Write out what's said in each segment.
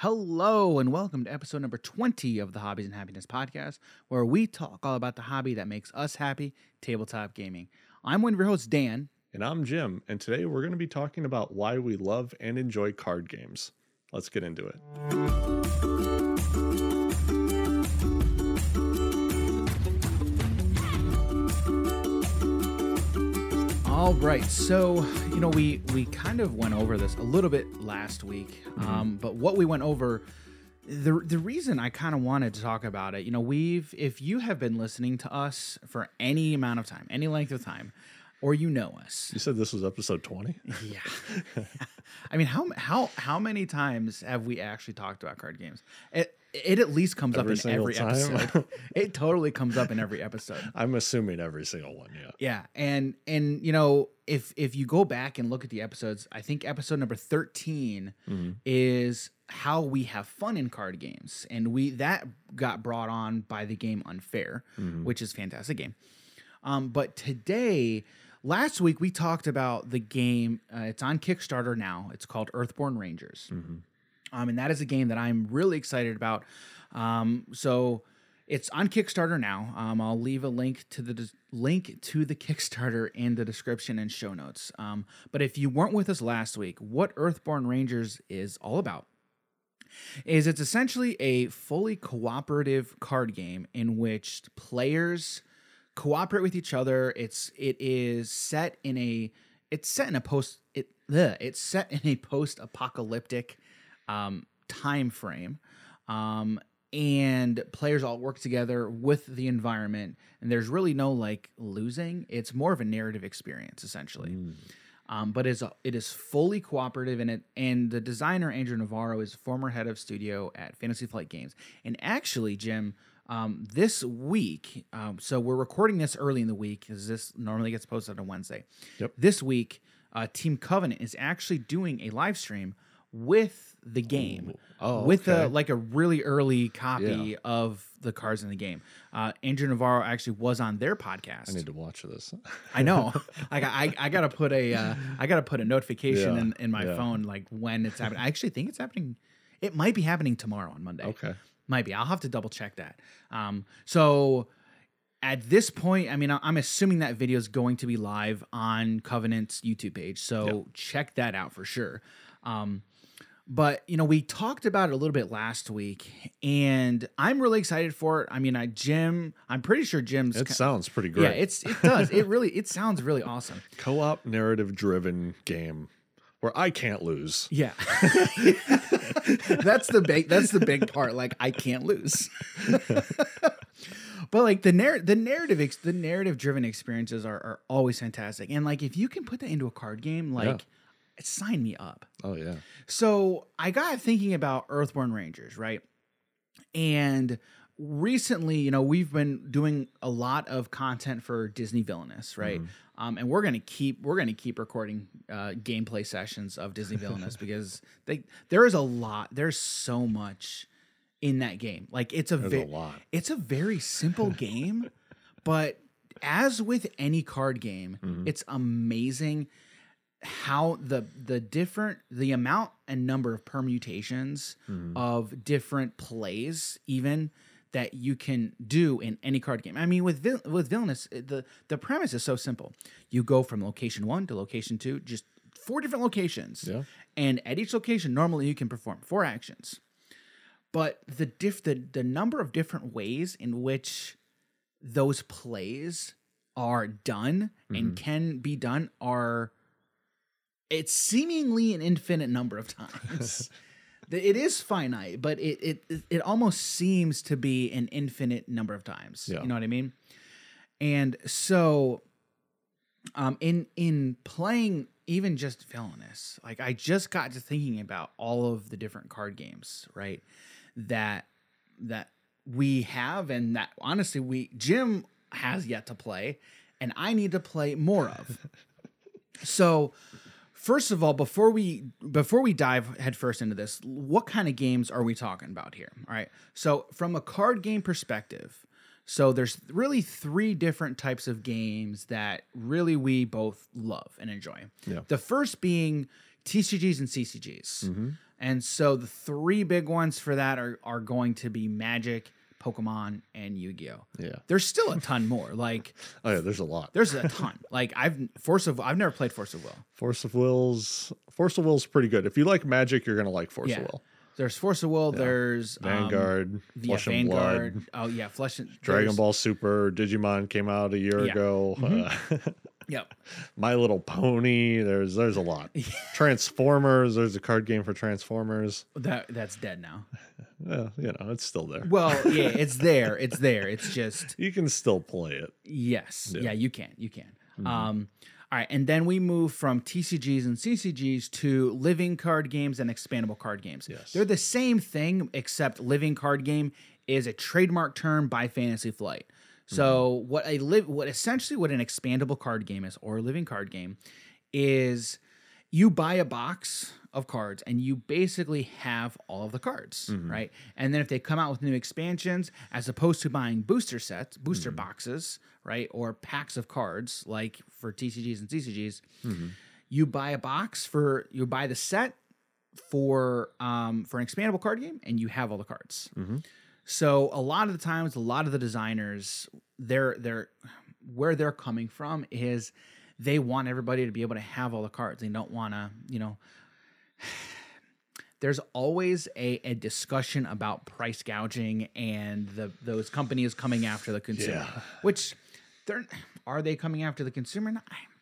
Hello and welcome to episode number 20 of the Hobbies and Happiness podcast, where we talk all about the hobby that makes us happy, tabletop gaming. I'm one of your hosts, Dan. And I'm Jim, and today we're going to be talking about why we love and enjoy card games. Let's get into it. All right, so you know we we kind of went over this a little bit last week, um, but what we went over, the the reason I kind of wanted to talk about it, you know, we've if you have been listening to us for any amount of time, any length of time, or you know us, You said this was episode 20? yeah. I mean, how how how many times have we actually talked about card games? It it at least comes Every up in every time? episode. it totally comes up in every episode. I'm assuming every single one, yeah. Yeah, and and you know, if if you go back and look at the episodes, I think episode number 13 is how we have fun in card games. And we that got brought on by the game Unfair, which is a fantastic game. Um, but today, last week we talked about the game. Uh, it's on Kickstarter now. It's called Earthborne Rangers, um, and that is a game that I'm really excited about. Um, so it's on Kickstarter now. Um, I'll leave a link to the link to the Kickstarter in the description and show notes. Um, but if you weren't with us last week, what Earthborne Rangers is all about is it's essentially a fully cooperative card game in which players cooperate with each other. It's it is set in a it's set in a post it ugh, it's set in a post apocalyptic um, time frame. Um, and players all work together with the environment and there's really no like losing it's more of a narrative experience essentially um, but is it is fully cooperative in it. And the designer Andrew Navarro is former head of studio at Fantasy Flight Games. And actually, Jim, um, this week, um, so we're recording this early in the week because this normally gets posted on Wednesday. Yep. This week, uh, Team Covenant is actually doing a live stream with the game, Oh, with a like a really early copy Yeah. of the cards in the game. Uh, Andrew Navarro actually was on their podcast. I need to watch this. I know. I got. I, I gotta put a. Uh, I gotta put a notification Yeah, in, in my yeah. phone like when it's happening. I actually think it's happening. It might be happening tomorrow on Monday. Okay. Might be. I'll have to double check that. Um. So at this point, I mean, I'm assuming that video is going to be live on Covenant's YouTube page. So check that out for sure. Um. But you know, we talked about it a little bit last week, and I'm really excited for it. I mean, I Jim, I'm pretty sure Jim's It sounds pretty great. yeah, it's it does. It really it sounds really awesome. co-op narrative driven game where I can't lose. Yeah. that's the big that's the big part. Like I can't lose. but like the narr- the narrative ex- the narrative driven experiences are, are always fantastic. And like if you can put that into a card game, like sign me up. Oh yeah. So I got thinking about Earthborne Rangers, right? And recently, you know, we've been doing a lot of content for Disney Villainous, right? Um, and we're gonna keep we're gonna keep recording uh, gameplay sessions of Disney Villainous because they there is a lot. There's so much in that game. Like it's a ve- a lot. it's a very simple game, but as with any card game, Mm-hmm. it's amazing how the the different the amount and number of permutations Mm-hmm. of different plays even that you can do in any card game. I mean with vil- with villainous the the premise is so simple. You go from location 1 to location 2 just four different locations. Yeah. And at each location normally you can perform four actions. But the diff the, the number of different ways in which those plays are done and can be done are it's seemingly an infinite number of times. It is finite, but it, it it almost seems to be an infinite number of times. Yeah. You know what I mean? And so um in in playing even just villainous, like I just got to thinking about all of the different card games, right? That that we have and that honestly we Jim has yet to play and I need to play more of. so first of all, before we before we dive headfirst into this, what kind of games are we talking about here? All right. So from a card game perspective, so there's really three different types of games that really we both love and enjoy. Yeah. The first being TCGs and CCGs. Mm-hmm. And so the three big ones for that are are going to be Magic, Pokemon, and Yu-Gi-Oh. Yeah. There's still a ton more. Like Oh yeah, there's a lot. there's a ton. Like I've Force of I've never played Force of Will. Force of Will's Force of Will's pretty good. If you like Magic, you're gonna like Force Yeah. of Will. There's Force of Will. There's um, Vanguard, yeah, Flesh and Vanguard. Blood, Oh yeah, Flesh and Dragon Ball Super, Digimon came out a year Yeah. ago. Uh, Yep. My Little Pony. There's there's a lot. Transformers. There's a card game for Transformers. That that's dead now. Yeah, you know, it's still there. Well, yeah, it's there. It's there. It's just You can still play it. yes. Yeah. Yeah, you can. You can. Mm-hmm. Um all right, and then we move from TCGs and CCGs to living card games and expandable card games. Yes. They're the same thing, except living card game is a trademark term by Fantasy Flight. So Mm-hmm. what a live what essentially what an expandable card game is or a living card game is you buy a box of cards and you basically have all of the cards, Mm-hmm. right? And then if they come out with new expansions, as opposed to buying booster sets, booster Mm-hmm. boxes, right, or packs of cards like for TCGs and CCGs, Mm-hmm. you buy a box for you buy the set for um for an expandable card game and you have all the cards. So a lot of the times, a lot of the designers, they're they're where they're coming from is they want everybody to be able to have all the cards. They don't want to, you know. There's always a, a discussion about price gouging and the those companies coming after the consumer, Yeah. which they're are they coming after the consumer?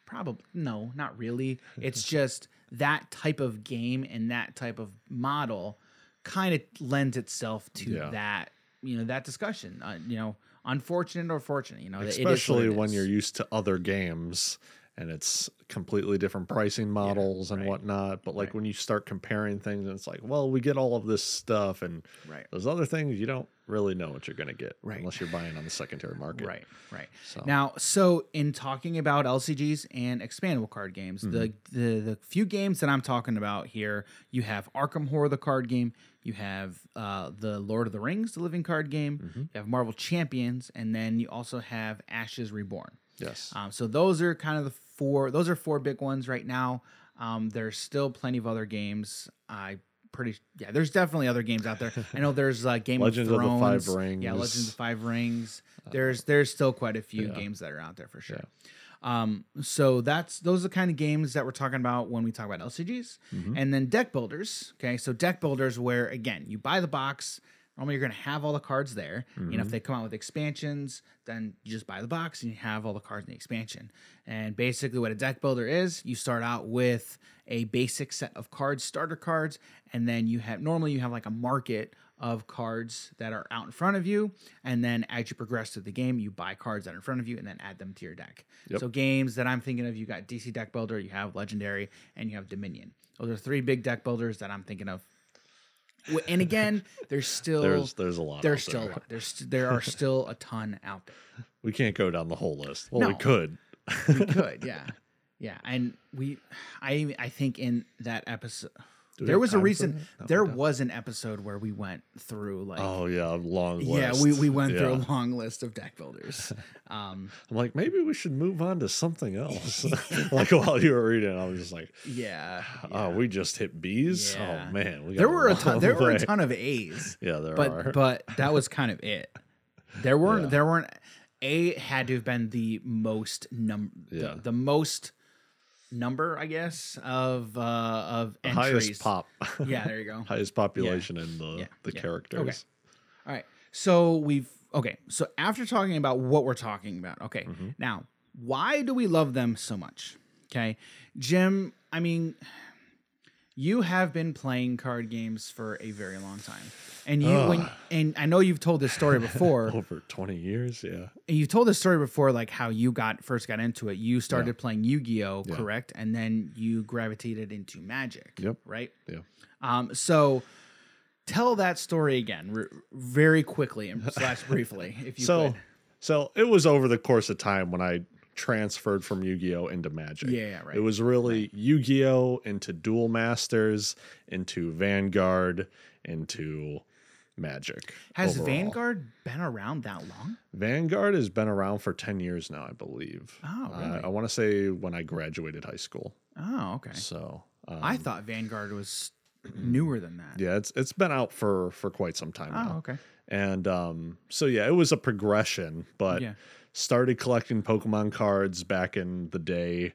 Probably no, not really. It's just that type of game and that type of model kind of lends itself to Yeah. that you know that discussion. Uh, you know, unfortunate or fortunate. You know, it is what Especially when you're used to other games and it's completely different pricing models and right. whatnot. But like Right. when you start comparing things, and it's like, well, we get all of this stuff, and right. those other things, you don't really know what you're going to get Right. unless you're buying on the secondary market. Right, right. So- Now, so in talking about LCGs and expandable card games, the, Mm-hmm. the the few games that I'm talking about here, you have Arkham Horror, the card game. You have uh, the Lord of the Rings, the living card game. Mm-hmm. You have Marvel Champions, and then you also have Ashes Reborn. Yes. Um, so those are kind of the four. Those are four big ones right now. Um, there's still plenty of other games. I pretty yeah. There's definitely other games out there. I know there's uh, Game Legends of of the Thrones. Five Rings. Yeah, Legends of Five Rings. There's there's still quite a few yeah. games that are out there for sure. Um, so that's those are the kind of games that we're talking about when we talk about LCGs, Mm-hmm. and then deck builders. Okay, so deck builders where again you buy the box. Normally, you're going to have all the cards there. You Mm-hmm. know, if they come out with expansions, then you just buy the box and you have all the cards in the expansion. And basically, what a deck builder is, you start out with a basic set of cards, starter cards, and then you have normally you have like a market of cards that are out in front of you. And then as you progress through the game, you buy cards that are in front of you and then add them to your deck. Yep. So games that I'm thinking of, you got DC Deck Builder, you have Legendary, and you have Dominion. Those are three big deck builders that I'm thinking of. And again, there's still there's there's a lot. there's still a there. lot. There's there are still a ton out there. We can't go down the whole list. Well, we could. We could, yeah, yeah. And we, I I think in that episode, we there was a recent? No, there was an episode where we went through like Oh yeah, a long list. yeah we we went through a long list of deck builders. Um, I'm like, maybe we should move on to something else. like while you were reading, I was just like, yeah, oh, we just hit B's. Yeah. Oh man, we there were a ton there were a ton of A's. Yeah, there but are. but that was kind of it. There weren't Yeah. there weren't A had to have been the most num Yeah. the, the most number I guess of uh of entries. highest pop. Yeah, there you go. highest population in the Yeah, the yeah. characters. Okay. All right. So we've okay. So after talking about what we're talking about, okay. Mm-hmm. Now, why do we love them so much? Okay, Jim. I mean, you have been playing card games for a very long time, and you when and I know you've told this story before. Over 20 years, yeah. and you've told this story before, like how you got first got into it. You started playing Yu Gi Oh, Yeah. correct, and then you gravitated into Magic. Yep. Right. Yeah. Um, so tell that story again, r- very quickly and slash briefly, if you so could. so it was over the course of time when I transferred from Yu-Gi-Oh into Magic. Yeah, right. It was really Yu-Gi-Oh into Duel Masters, into Vanguard, into Magic. Has overall. Vanguard been around that long? Vanguard has been around for 10 years now, I believe. Oh, Uh, really? I want to say when I graduated high school. Oh, okay. So, um, I thought Vanguard was newer than that. Yeah, it's it's been out for for quite some time Oh, now. okay. And um so yeah, it was a progression, but Yeah. Started collecting Pokemon cards back in the day.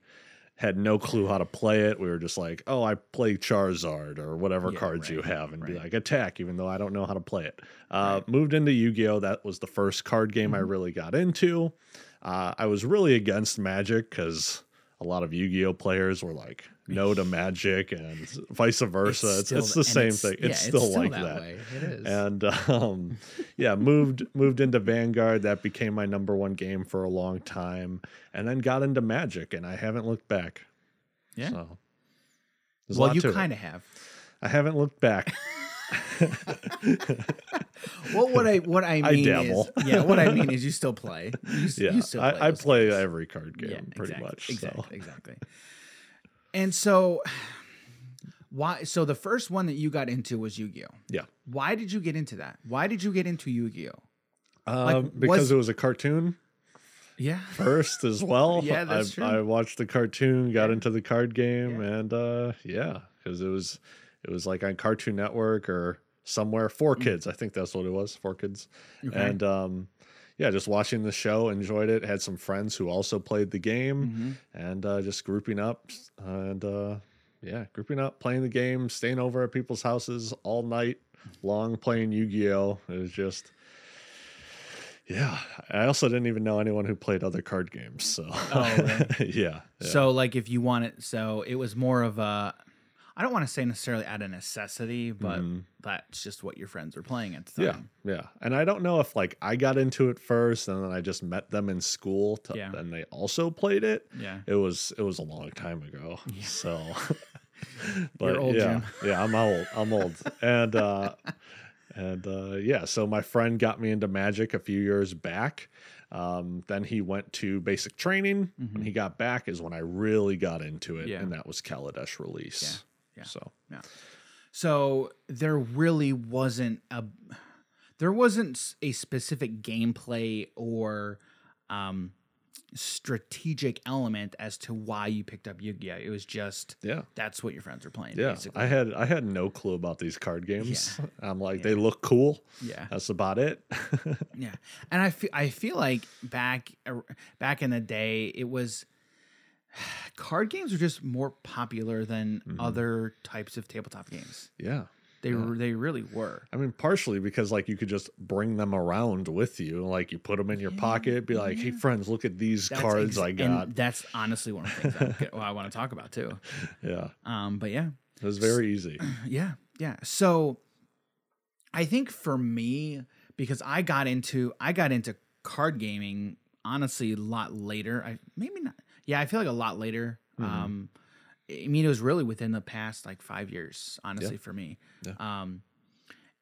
Had no clue how to play it. We were just like, "Oh, I play Charizard or whatever Yeah, cards you have," and be like, "Attack," even though I don't know how to play it. Uh, Moved into Yu-Gi-Oh. That was the first card game I Mm-hmm. really got into. Uh, I was really against Magic because a lot of Yu-Gi-Oh players were like, "No to Magic," and vice versa. It's, it's, still- the same thing. yeah, It's still like that. that. It is. and um, yeah, moved moved into Vanguard. That became my number one game for a long time, and then got into Magic, and I haven't looked back. yeah. So, well, you kind of have. I haven't looked back. Well, what I what I I mean dabble. is, yeah, what I mean is you still play. You, Yeah, you still play I, I play games. every card game Yeah, pretty exactly, much. Exactly, So exactly. And so, why? So the first one that you got into was Yu-Gi-Oh. yeah, Why did you get into that? Why did you get into Yu-Gi-Oh? um, because was- it was a cartoon Yeah. first as well. Yeah, that's I, true. I watched the cartoon, got into the card game, and uh, yeah, because it was it was like on Cartoon Network or somewhere. Four Kids, I think that's what it was. Four Kids, Mm. Okay. and um, yeah, just watching the show, enjoyed it. Had some friends who also played the game, Mhm. and uh, just grouping up and uh, yeah, grouping up, playing the game, staying over at people's houses all night long, playing Yu Gi Oh. It was just. Yeah, I also didn't even know anyone who played other card games. So, Oh, really? yeah, yeah. So like if you want it, so it was more of a. I don't want to say necessarily out of necessity, but Mhm. that's just what your friends were playing at the yeah, time. yeah. And I don't know if like I got into it first, and then I just met them in school, to, Yeah. and they also played it. Yeah. It was it was a long time ago. Yeah. So, but old, yeah, yeah, I'm old. I'm old, and uh, and uh, yeah. So my friend got me into Magic a few years back. Um, then he went to basic training. When he got back is when I really got into it, Mm-hmm. Yeah. and that was Kaladesh release. Yeah. So yeah. So there really wasn't a there wasn't a specific gameplay or um strategic element as to why you picked up Yu-Gi-Oh. It was just yeah. that's what your friends were playing. Yeah, basically. I had I had no clue about these card games. Yeah. I'm like, they look cool. yeah, That's about it. yeah, and I feel I feel like back back in the day, it was card games are just more popular than Mm-hmm. other types of tabletop games. yeah. They were they really were. I mean, partially because like you could just bring them around with you, like you put them in your pocket, be like, "Hey, friends, look at these That's cards ex- I and got." that's honestly one of the things I, well, I want to talk about too. Yeah, Um, but yeah, it was very easy. yeah, yeah. So I think for me, because I got into I got into card gaming honestly a lot later. I maybe not. Yeah, I feel like a lot later. Mm-hmm. Um, I mean, it was really within the past like five years, honestly, for me. Yeah. Um,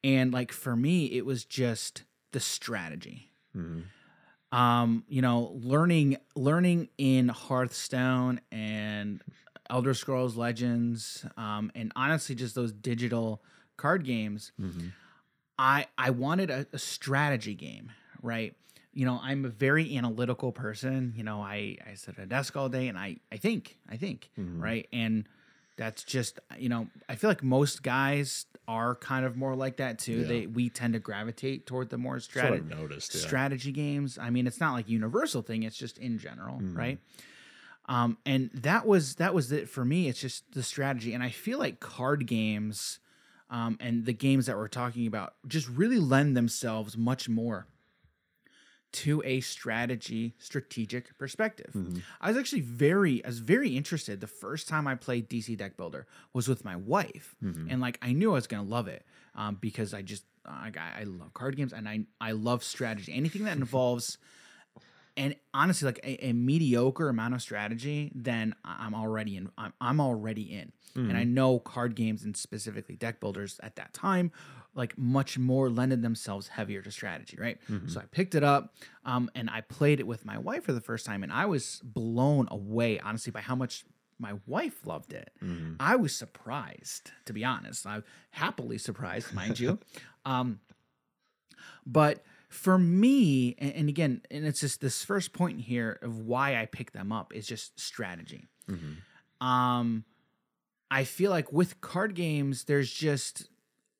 and like for me, it was just the strategy. Mhm. um you know learning learning in hearthstone and elder scrolls legends um and honestly just those digital card games Mhm. i i wanted a, a strategy game right you know i'm a very analytical person you know i i sit at a desk all day and i i think i think Mhm. right and that's just you know i feel like most guys are kind of more like that too Yeah. they we tend to gravitate toward the more I've noticed. Yeah. strategy games. I mean, it's not like universal thing; it's just in general, Mhm. right? Um, and that was that was it for me. It's just the strategy, and I feel like card games, um, and the games that we're talking about just really lend themselves much more to a strategy strategic perspective. Mhm. I was actually very I was very interested the first time I played DC Deck Builder was with my wife, Mhm. and like I knew I was gonna love it um, because I just I, I love card games and I I love strategy. Anything that involves and honestly like a, a mediocre amount of strategy, then I'm already in. I'm, I'm already in, and I know card games and specifically deck builders at that time like much more lended themselves heavier to strategy, right? So I picked it up um, and I played it with my wife for the first time, and I was blown away, honestly, by how much my wife loved it. Mhm. I was surprised, to be honest. I'm happily surprised, mind you. Um, but for me, and, and again, and it's just this first point here of why I picked them up is just strategy. Mhm. Um, I feel like with card games, there's just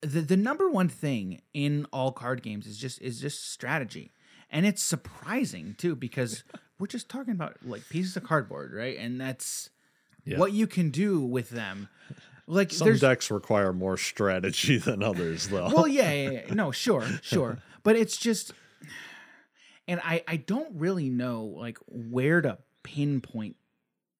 the the number one thing in all card games is just is just strategy, and it's surprising too because we're just talking about like pieces of cardboard, right? And that's Yeah. what you can do with them. Like Some decks require more strategy than others, though. well, yeah, yeah, yeah. no, sure, sure, but it's just, and I I don't really know like where to pinpoint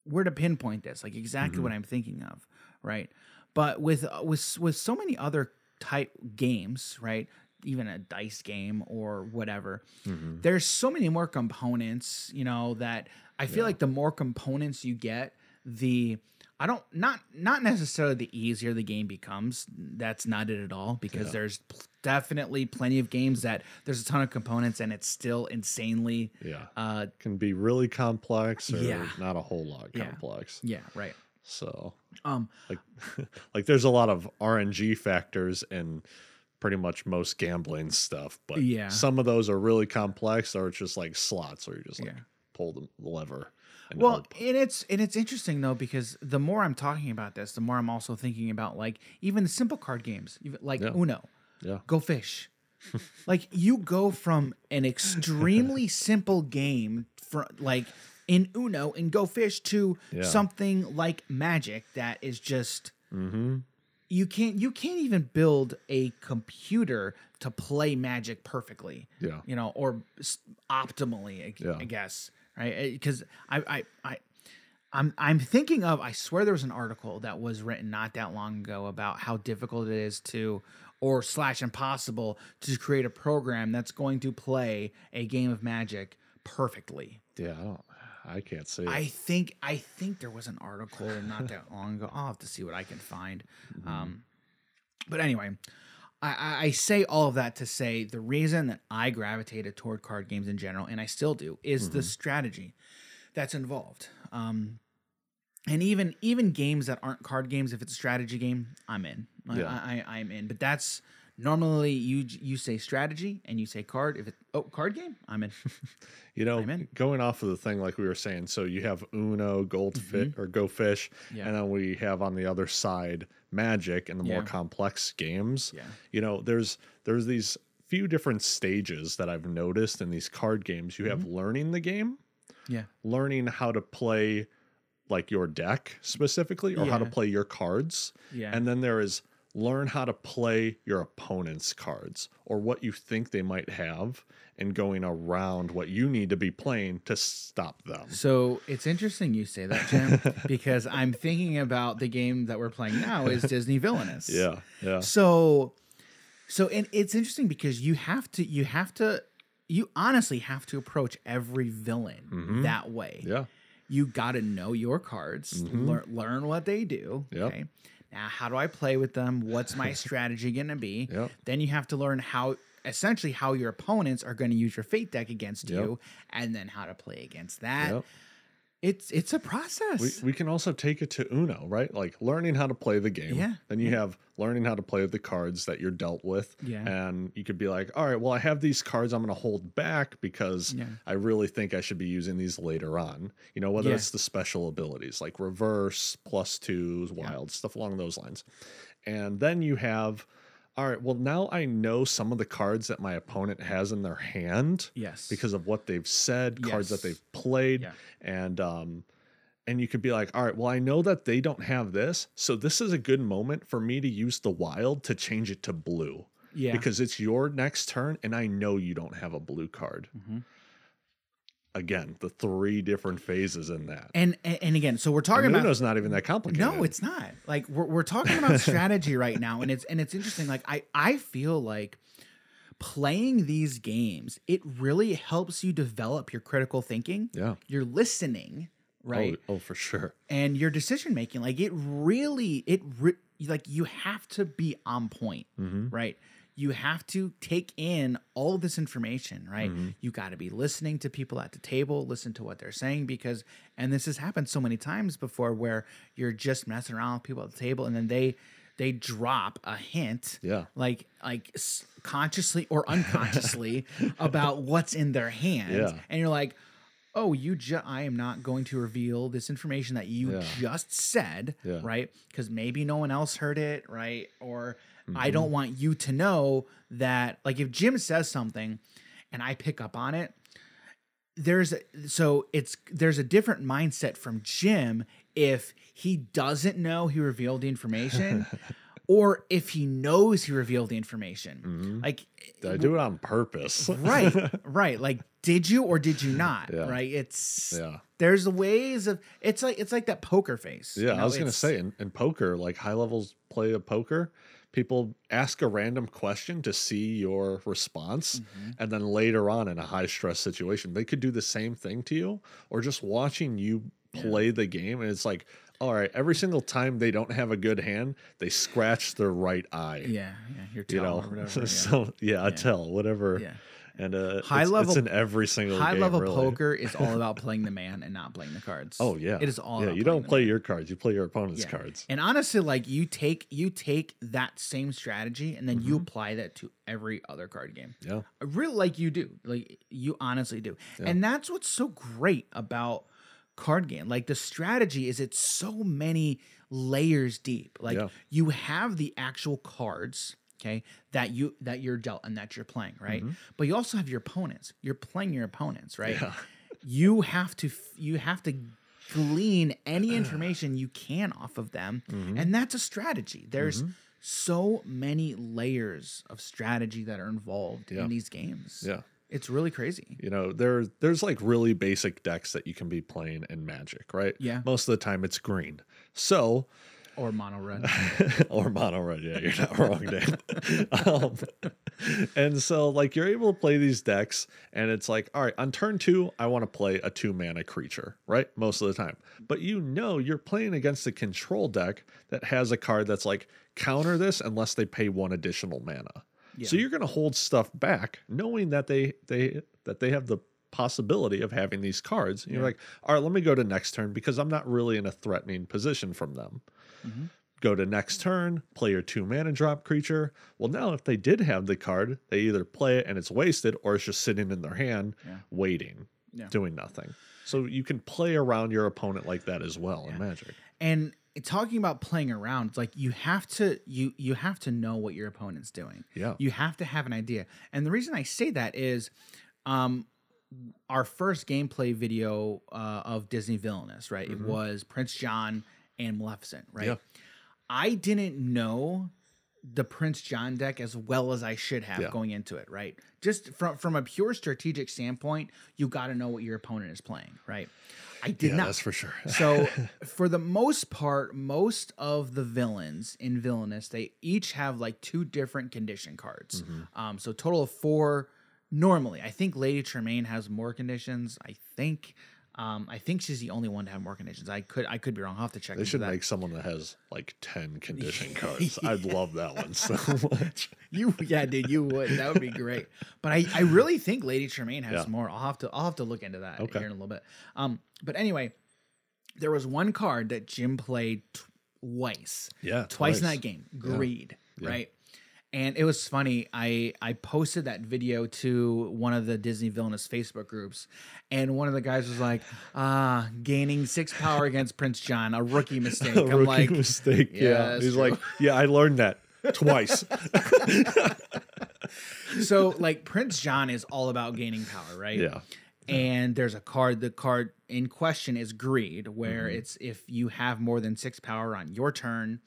where to pinpoint this, like exactly what I'm thinking of, right? But with uh, with with so many other type games, right? Even a dice game or whatever, Mhm. there's so many more components, you know, that I feel like the more components you get, the I don't not not necessarily the easier the game becomes. That's not it at all because Yeah. there's pl- definitely plenty of games that there's a ton of components and it's still insanely yeah. uh Can be really complex or Yeah. not a whole lot Yeah. complex. yeah, right. So Um like like there's a lot of RNG factors in pretty much most gambling stuff, but Yeah. some of those are really complex or it's just like slots where you just like Yeah. pull the lever and Well, hope. and it's and it's interesting though because the more I'm talking about this, the more I'm also thinking about like even the simple card games, like Yeah. Uno, Yeah. Go Fish. like you go from an extremely simple game for like in Uno and Go Fish to Yeah. something like Magic that is just Mm-hmm. you can't you can't even build a computer to play Magic perfectly Yeah. you know, or s- optimally, I, Yeah. I guess, right? Because I, I, I, I'm, I'm thinking of. I swear there was an article that was written not that long ago about how difficult it is to, or slash impossible to create a program that's going to play a game of Magic perfectly. Yeah. I don't I can't say I think I think there was an article not that long ago. I'll have to see what I can find. Um, but anyway, I, I, say all of that to say the reason that I gravitated toward card games in general, and I still do, is the strategy that's involved. Um, and even even games that aren't card games, if it's a strategy game, I'm in. Yeah. I, I, I'm in. But that's normally you you say strategy and you say card. If it oh card game, I'm in. You know, in. going off of the thing like we were saying, so you have Uno, Goldfish, or Go Fish, Mm-hmm. Yeah. and then we have on the other side Magic and the more complex games. Yeah. You know, there's there's these few different stages that I've noticed in these card games. You have Mm-hmm. learning the game, Yeah. learning how to play like your deck specifically, or how to play your cards, Yeah. and then there is learn how to play your opponent's cards or what you think they might have and going around what you need to be playing to stop them. So it's interesting you say that, Jim, because I'm thinking about the game that we're playing now is Disney Villainous. Yeah, yeah. So, so and it's interesting because you have to, you have to, you honestly have to approach every villain mm-hmm. that way. Yeah. You got to know your cards, mm-hmm. lear, learn what they do. Yep. Okay. Now, how do I play with them? What's my strategy going to be? Yep. Then you have to learn how, essentially, how your opponents are going to use your fate deck against Yep. you, and then how to play against that. Yep. It's it's a process. We, we can also take it to Uno, right? Like learning how to play the game. Yeah, Then you have learning how to play the cards that you're dealt with. Yeah. And you could be like, all right, well, I have these cards I'm going to hold back because Yeah. I really think I should be using these later on. You know, whether Yeah. it's the special abilities like reverse, plus twos, wild, stuff along those lines. And then you have, all right, well, now I know some of the cards that my opponent has in their hand yes. because of what they've said, cards that they've played, Yeah. and um, and you could be like, all right, well, I know that they don't have this, so this is a good moment for me to use the wild to change it to blue yeah. because it's your next turn, and I know you don't have a blue card. Mhm. Again, the three different phases in that. and, and again, so we're talking about Uno's not even that complicated. No, it's not. Like we're we're talking about strategy right now, and it's and it's interesting. Like I I feel like playing these games, it really helps you develop your critical thinking, yeah, your listening, right, Oh, oh, for sure. and your decision making. Like it really, it re- like you have to be on point, Mhm. right? You have to take in all this information, right? Mm-hmm. You got to be listening to people at the table, listen to what they're saying, because, and this has happened so many times before where you're just messing around with people at the table and then they, they drop a hint, Yeah. like, like s- consciously or unconsciously about what's in their hand. Yeah. And you're like, oh, you just I am not going to reveal this information that you Yeah. just said, Yeah. right? Because maybe no one else heard it, right? Or Mm-hmm. I don't want you to know that, like, if Jim says something and I pick up on it, there's a, so it's there's a different mindset from Jim if he doesn't know he revealed the information. Or if he knows he revealed the information, like Did I do it on purpose? right right like did you or did you not Yeah. right it's Yeah. there's the ways of it's like it's like that poker face Yeah, you know, I was gonna say in, in poker, like high levels play of poker, people ask a random question to see your response, Mm-hmm. and then later on in a high stress situation, they could do the same thing to you, or just watching you play the game, and it's like, all right, every single time they don't have a good hand, they scratch their right eye. yeah yeah you're You know, or whatever, yeah. so yeah, I tell whatever, Yeah. And uh, High it's, level- it's in every single high game, level really. poker is all about playing the man and not playing the cards Oh yeah, it is all yeah. You don't play man. your cards; you play your opponent's Yeah. cards. and honestly like you take you take that same strategy and then Mm-hmm. you apply that to every other card game Yeah. I really like you do like you honestly do and that's what's so great about card game like the strategy is it's so many layers deep like Yeah. you have the actual cards okay that you that you're dealt and that you're playing right but you also have your opponents you're playing your opponents right Mm-hmm. Yeah. you have to you have to glean any information you can off of them Mm-hmm. and that's a strategy there's so many layers of strategy that are involved Yeah. in these games Yeah. it's really crazy You know, there there's like really basic decks that you can be playing in Magic, right? Yeah. Most of the time it's green. So or mono red or mono red, yeah, you're not wrong, Dan. um, and so like you're able to play these decks, and it's like, all right, on turn two, I want to play a two mana creature, right? Most of the time. But you know you're playing against a control deck that has a card that's like counter this unless they pay one additional mana. So you're gonna hold stuff back, knowing that they they that they have the possibility of having these cards. And You're like, all right, let me go to next turn because I'm not really in a threatening position from them. Go to next turn, play your two mana drop creature. Well, now if they did have the card, they either play it and it's wasted or it's just sitting in their hand Yeah. waiting, Yeah. doing nothing. So you can play around your opponent like that as well in Magic. and talking about playing around it's like you have to you you have to know what your opponent's doing Yeah. you have to have an idea and the reason i say that is um our first gameplay video uh, of disney villainous right it was prince john and maleficent right? Yeah. i didn't know the prince john deck as well as i should have Yeah. going into it right? Just from from a pure strategic standpoint you got to know what your opponent is playing right? I did yeah, not. that's for sure. so for the most part most of the villains in villainous they each have like two different condition cards. Um so total of four normally i think lady tremaine has more conditions. I think um i think she's the only one to have more conditions i could i could be wrong i'll have to check They should that. make someone that has like 10 condition cards. I'd love that one so much. you yeah dude you would that would be great but i i really think lady tremaine has Yeah. more i'll have to i'll have to look into that Okay. here in a little bit um but anyway there was one card that jim played twice Yeah. twice in that game greed Yeah. right and it was funny i i posted that video to one of the disney villainous facebook groups and one of the guys was like ah gaining six power against prince john a rookie mistake A i'm rookie like mistake. Yeah, Yeah. He's true. like, yeah, I learned that twice. so like prince john is all about gaining power right yeah. and there's a card the card in question is greed where Mm-hmm. it's if you have more than six power on your turn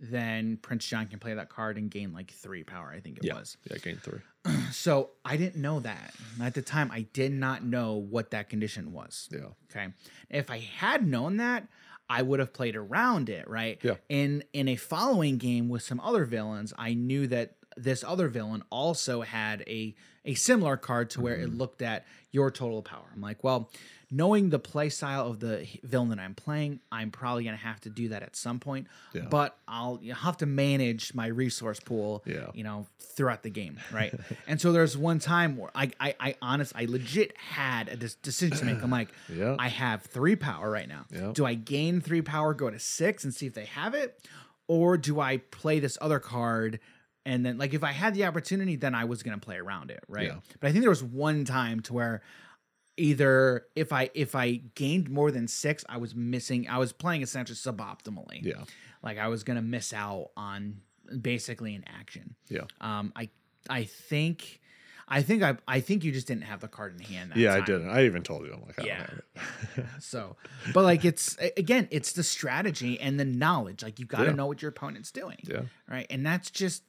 then prince john can play that card and gain like three power i think it Yeah. was Yeah. gain three. so i didn't know that at the time i did not know what that condition was Yeah. okay if i had known that i would have played around it right Yeah. in in a following game with some other villains i knew that this other villain also had a a similar card to where it Mm-hmm. looked at your total power. I'm like well knowing the play style of the villain that i'm playing i'm probably going to have to do that at some point Yeah. but i'll have to manage my resource pool Yeah. you know throughout the game right? And so there's one time where i i, I honest i legit had a decision to make. I'm like i have three power right now. Do i gain three power go to six and see if they have it? Or do i play this other card and then like if i had the opportunity then i was going to play around it right Yeah. but i think there was one time to where either if I if I gained more than six, I was missing. I was playing essentially suboptimally. Yeah. like I was gonna miss out on basically an action. Yeah. Um, I I think I think I I think you just didn't have the card in hand. That Yeah, I didn't. I even told you. I'm like, I Yeah. don't have it. So, but like it's again, it's the strategy and the knowledge. Like you got to Yeah. know what your opponent's doing. Yeah. Right. And that's just,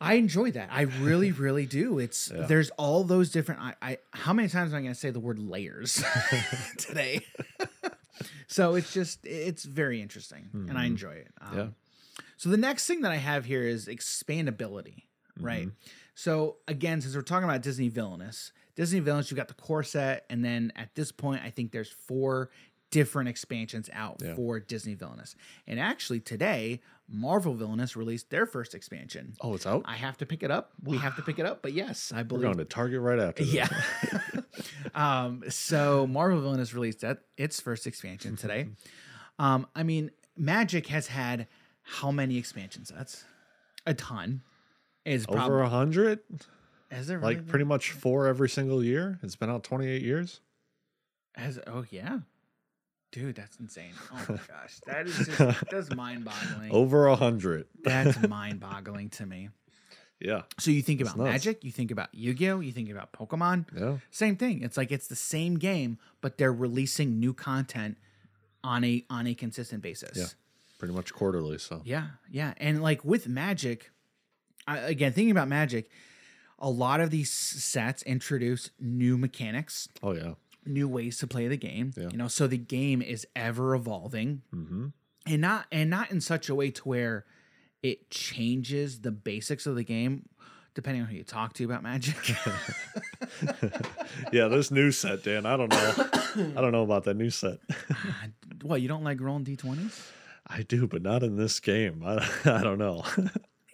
I enjoy that. I really, really do. It's Yeah. there's all those different. I, I how many times am I going to say the word layers today? so it's just it's very interesting and I enjoy it. Um, Mm-hmm. Yeah. So the next thing that I have here is expandability, right? Mm-hmm. So again, since we're talking about Disney villainous, Disney villainous, you've got the core set, and then at this point, I think there's four different expansions out Yeah. for Disney villainous. And actually, today, Marvel villainous released their first expansion. Oh, it's out. I have to pick it up. We have to pick it up, but yes, I believe We're going to Target right after. This. Yeah. um, so Marvel Villainous released that its first expansion today. Um, I mean, Magic has had how many expansion sets? A ton. Is Over a hundred. has there really Like been- pretty much four every single year. It's been out 28 years. has oh yeah. Dude, that's insane. Oh my gosh. That is just that's mind boggling. Over a hundred. That's mind boggling to me. Yeah. So you think about. Magic, you think about Yu-Gi-Oh, you think about Pokemon. Yeah. Same thing. It's like it's the same game, but they're releasing new content on a on a consistent basis. Yeah. Pretty much quarterly. So Yeah, yeah. And like with Magic, I, again, thinking about Magic, a lot of these sets introduce new mechanics, Oh yeah. New ways to play the game. Yeah. You know, so the game is ever evolving, Mm-hmm. and not and not in such a way to where it changes the basics of the game. Depending on who you talk to about Magic, Yeah. This new set, Dan. I don't know. I don't know about that new set. what you don't like rolling d twenties? I do, but not in this game. I, I don't know.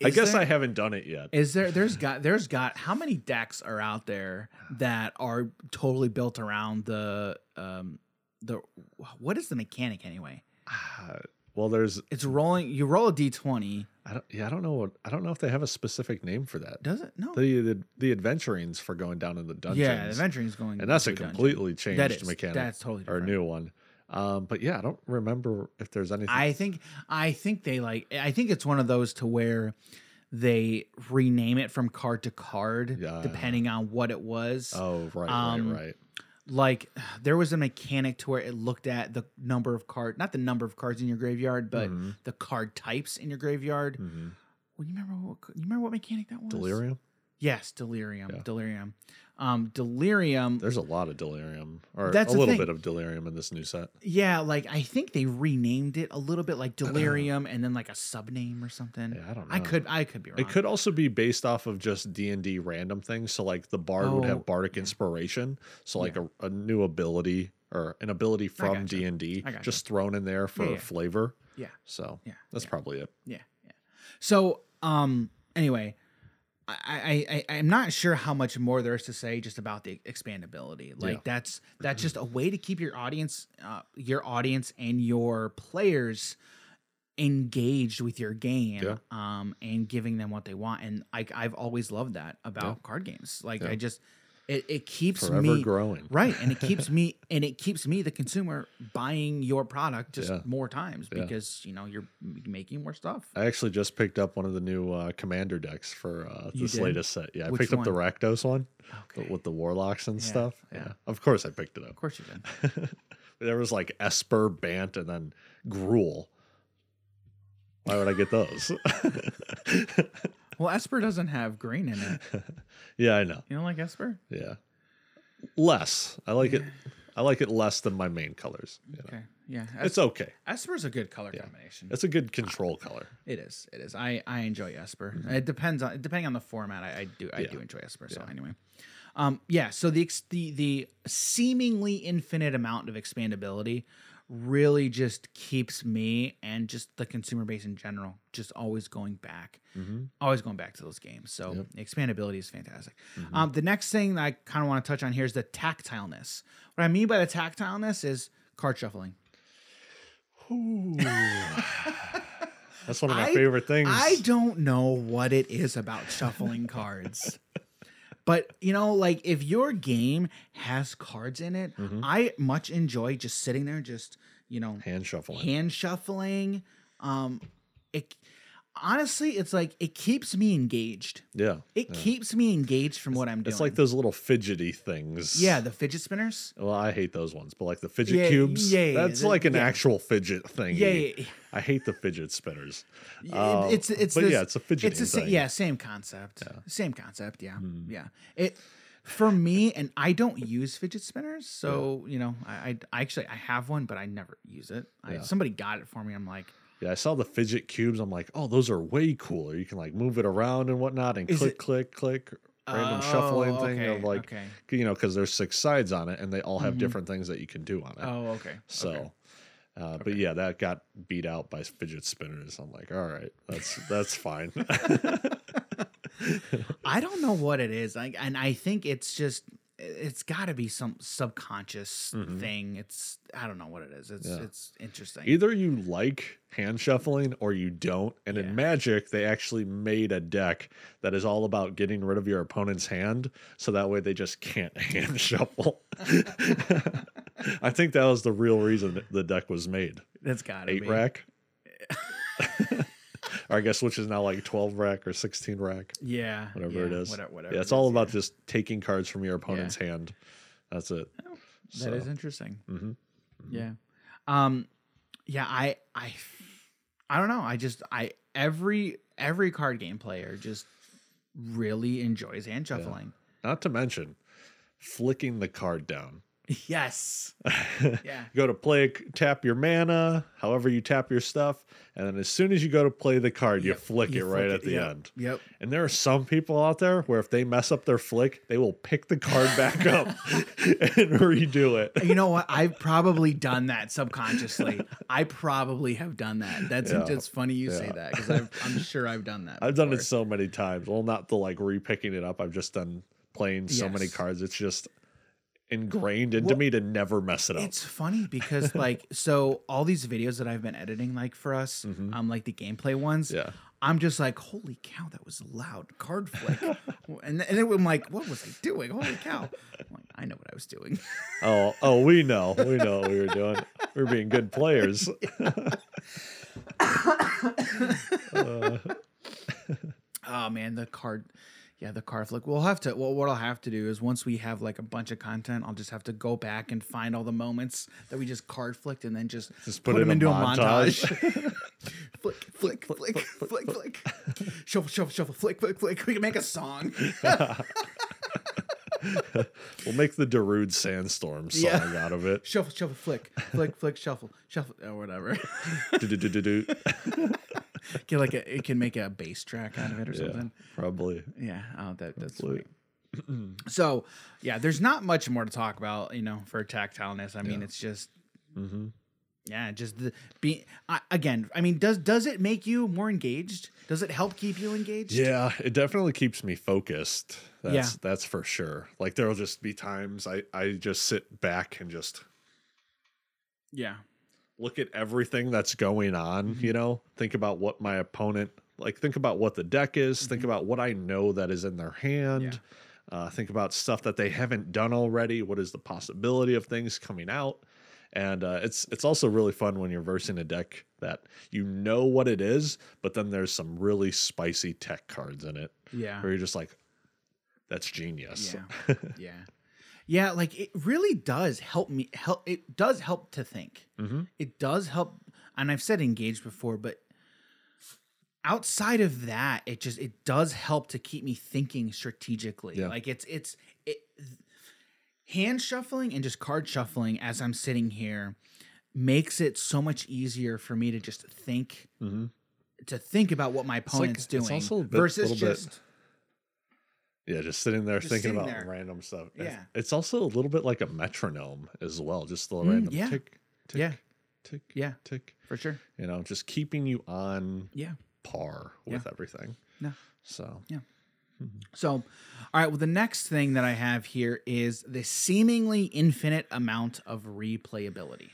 I guess there- I haven't done it yet. Is there? There's got. There's got. How many decks are out there that are totally built around the um the what is the mechanic anyway? Uh, well, there's. It's rolling. You roll a d twenty. I don't. Yeah, I don't know. What, I don't know if they have a specific name for that. Does it? No. The the, the adventurings for going down in the dungeons. yeah, the adventuring's going. and that's a into dungeon. completely changed That is. mechanic That's totally or a new one. Um, but yeah, I don't remember if there's anything. I think. I think they like. I think it's one of those to where they rename it from card to card Yeah. depending on what it was. oh, right, um, right, right. like there was a mechanic to where it looked at the number of card not the number of cards in your graveyard but Mhm. the card types in your graveyard Mhm. well you remember what you remember what mechanic that was Delirium. Yes delirium Yeah. delirium um delirium There's a lot of delirium, or That's a little thing. bit of delirium in this new set. yeah like i think they renamed it a little bit like delirium and then like a sub name or something Yeah, I don't know. i could i could be wrong It could also be based off of just D and D random things. So like the bard would Oh, have bardic yeah. inspiration. So like a, a new ability or an ability from. D and D just thrown in there for Yeah, yeah. flavor. yeah So Yeah, that's probably it. Yeah, yeah. So, um, anyway, I, I, I, I'm not sure how much more there is to say just about the expandability. Like Yeah. that's that's just a way to keep your audience, uh, your audience and your players engaged with your game, Yeah. um, and giving them what they want. And I, I've always loved that about Yeah. card games. Like. I just, it, it keeps Forever me growing. right and it keeps me and it keeps me the consumer buying your product just Yeah. more times Yeah. because you know you're making more stuff I actually just picked up one of the new uh, commander decks for uh, this latest set. Yeah, I Which picked up the one? Rakdos one okay with the warlocks and Yeah, stuff. yeah. Yeah. of course I picked it up. of course you did there was like Esper, Bant, and then Gruul. Why would I get those? well esper doesn't have green in it yeah, I know. you don't like esper Yeah, less. I like it. I like it less than my main colors. you know. okay yeah It's okay. esper's a good color Yeah. combination It's a good control color. it is it is i i enjoy esper it depends on depending on the format i, I do i. Yeah. do enjoy esper so anyway um yeah so the ex- the the seemingly infinite amount of expandability really just keeps me and just the consumer base in general just always going back Mm-hmm. always going back to those games. So Yep. expandability is fantastic. Mhm. Um, the next thing that I kind of want to touch on here is the tactileness. What I mean by the tactileness is card shuffling. That's one of my I- favorite things. I don't know what it is about shuffling cards, But you know, like if your game has cards in it, Mhm. I much enjoy just sitting there, just you know, Hand shuffling. hand shuffling. Um, it honestly, it's like it keeps me engaged. yeah. It yeah. keeps me engaged from what I'm doing. It's like those little fidgety things. yeah, the fidget spinners. Well, I hate those ones, but like the fidget Yeah, cubes, yeah, that's the- like an yeah. actual fidget thing. Yeah. I hate the fidget spinners. Uh, it's it's but this- yeah, it's a fidget. it's same thing. yeah same concept Yeah. same concept yeah Hmm. yeah it for me and i don't use fidget spinners so you know I, I I actually i have one but i never use it I, somebody got it for me i'm like Yeah, I saw the fidget cubes. I'm like, oh, those are way cooler. You can like move it around and whatnot, and Is click, it- click, click, random shuffling oh, thing of like, okay you know, because there's six sides on it, and they all have Mhm. different things that you can do on it. oh okay so, okay. uh, but yeah, that got beat out by fidget spinners. I'm like, all right, that's that's fine. i don't know what it is like and i think it's just it's got to be some subconscious Mhm. thing it's i don't know what it is it's Yeah. it's interesting Either you like hand shuffling or you don't. And Yeah. in Magic, they actually made a deck that is all about getting rid of your opponent's hand, so that way they just can't hand shuffle. I think that was the real reason the deck was made. that's gotta Eight be rack. Or I guess which is now like twelve rack or sixteen rack. yeah Whatever it yeah, is. whatever, whatever Yeah, it's it all is, about yeah. just taking cards from your opponent's hand. That's it. That is interesting hmm Yeah. Um yeah, I I I don't know. I just I every every card game player just really enjoys hand shuffling. Not to mention flicking the card down. Yes. Yeah. go to play tap your mana however you tap your stuff and then as soon as you go to play the card you flick you it right flick at the Yep, end Yep. and there are some people out there where if they mess up their flick they will pick the card back up and redo it You know what? I've probably done that subconsciously. I probably have done that. That's Yeah. it's funny you say that because I'm sure I've done that. i've done it so many times well not the like re-picking it up i've just done playing so many cards it's just ingrained into Well, me to never mess it up It's funny because like so all these videos that I've been editing like for us, Mhm. um like the gameplay ones, yeah I'm just like, holy cow, that was a loud card flick. and, and then I'm like, what was I doing? Holy cow. Like, I know what I was doing. oh oh we know we know what we were doing we we're being good players Uh, oh man, the card yeah, the card flick. We'll have to well what I'll have to do is once we have like a bunch of content, I'll just have to go back and find all the moments that we just card flicked and then just Just put it in them a into montage. flick, flick, flick, flick, flick, Shuffle, shuffle, shuffle, flick, flick, flick. We can make a song. We'll make the Darude Sandstorm song Yeah. out of it. Shuffle, shuffle, flick, flick, flick, shuffle, shuffle, or whatever. Get like a, it can make a bass track out of it or yeah, something. probably. Yeah. Oh, that that's sweet. so, yeah, there's not much more to talk about, you know, for tactileness. I mean, Yeah. it's just, hmm yeah, just the be I, again. I mean, does does it make you more engaged? Does it help keep you engaged? Yeah, it definitely keeps me focused. That's Yeah. that's for sure. Like there'll just be times I I just sit back and just Yeah. Look at everything that's going on, Mm-hmm. you know? Think about what my opponent like think about what the deck is, think Mhm. about what I know that is in their hand. Uh, think about stuff that they haven't done already. What is the possibility of things coming out? And uh, it's it's also really fun when you're versing a deck that you know what it is, but then there's some really spicy tech cards in it Yeah. where you're just like, "That's genius." Yeah. yeah. Yeah, like it really does help me help it does help to think. hmm It does help and I've said engaged before, but outside of that, it just it does help to keep me thinking strategically. Yeah. Like it's it's it hand shuffling and just card shuffling as I'm sitting here makes it so much easier for me to just think hmm to think about what my like- opponent's it's doing also a bit- versus little bit- just Yeah, just sitting there Just thinking sitting about there. random stuff. It's- Yeah. It's also a little bit like a metronome as well, just the Mm, random yeah. tick, tick, Yeah. tick, Yeah. tick. for sure. You know, just keeping you on Yeah. par with everything. Yeah. So yeah. So, all right. Well, the next thing that I have here is the seemingly infinite amount of replayability.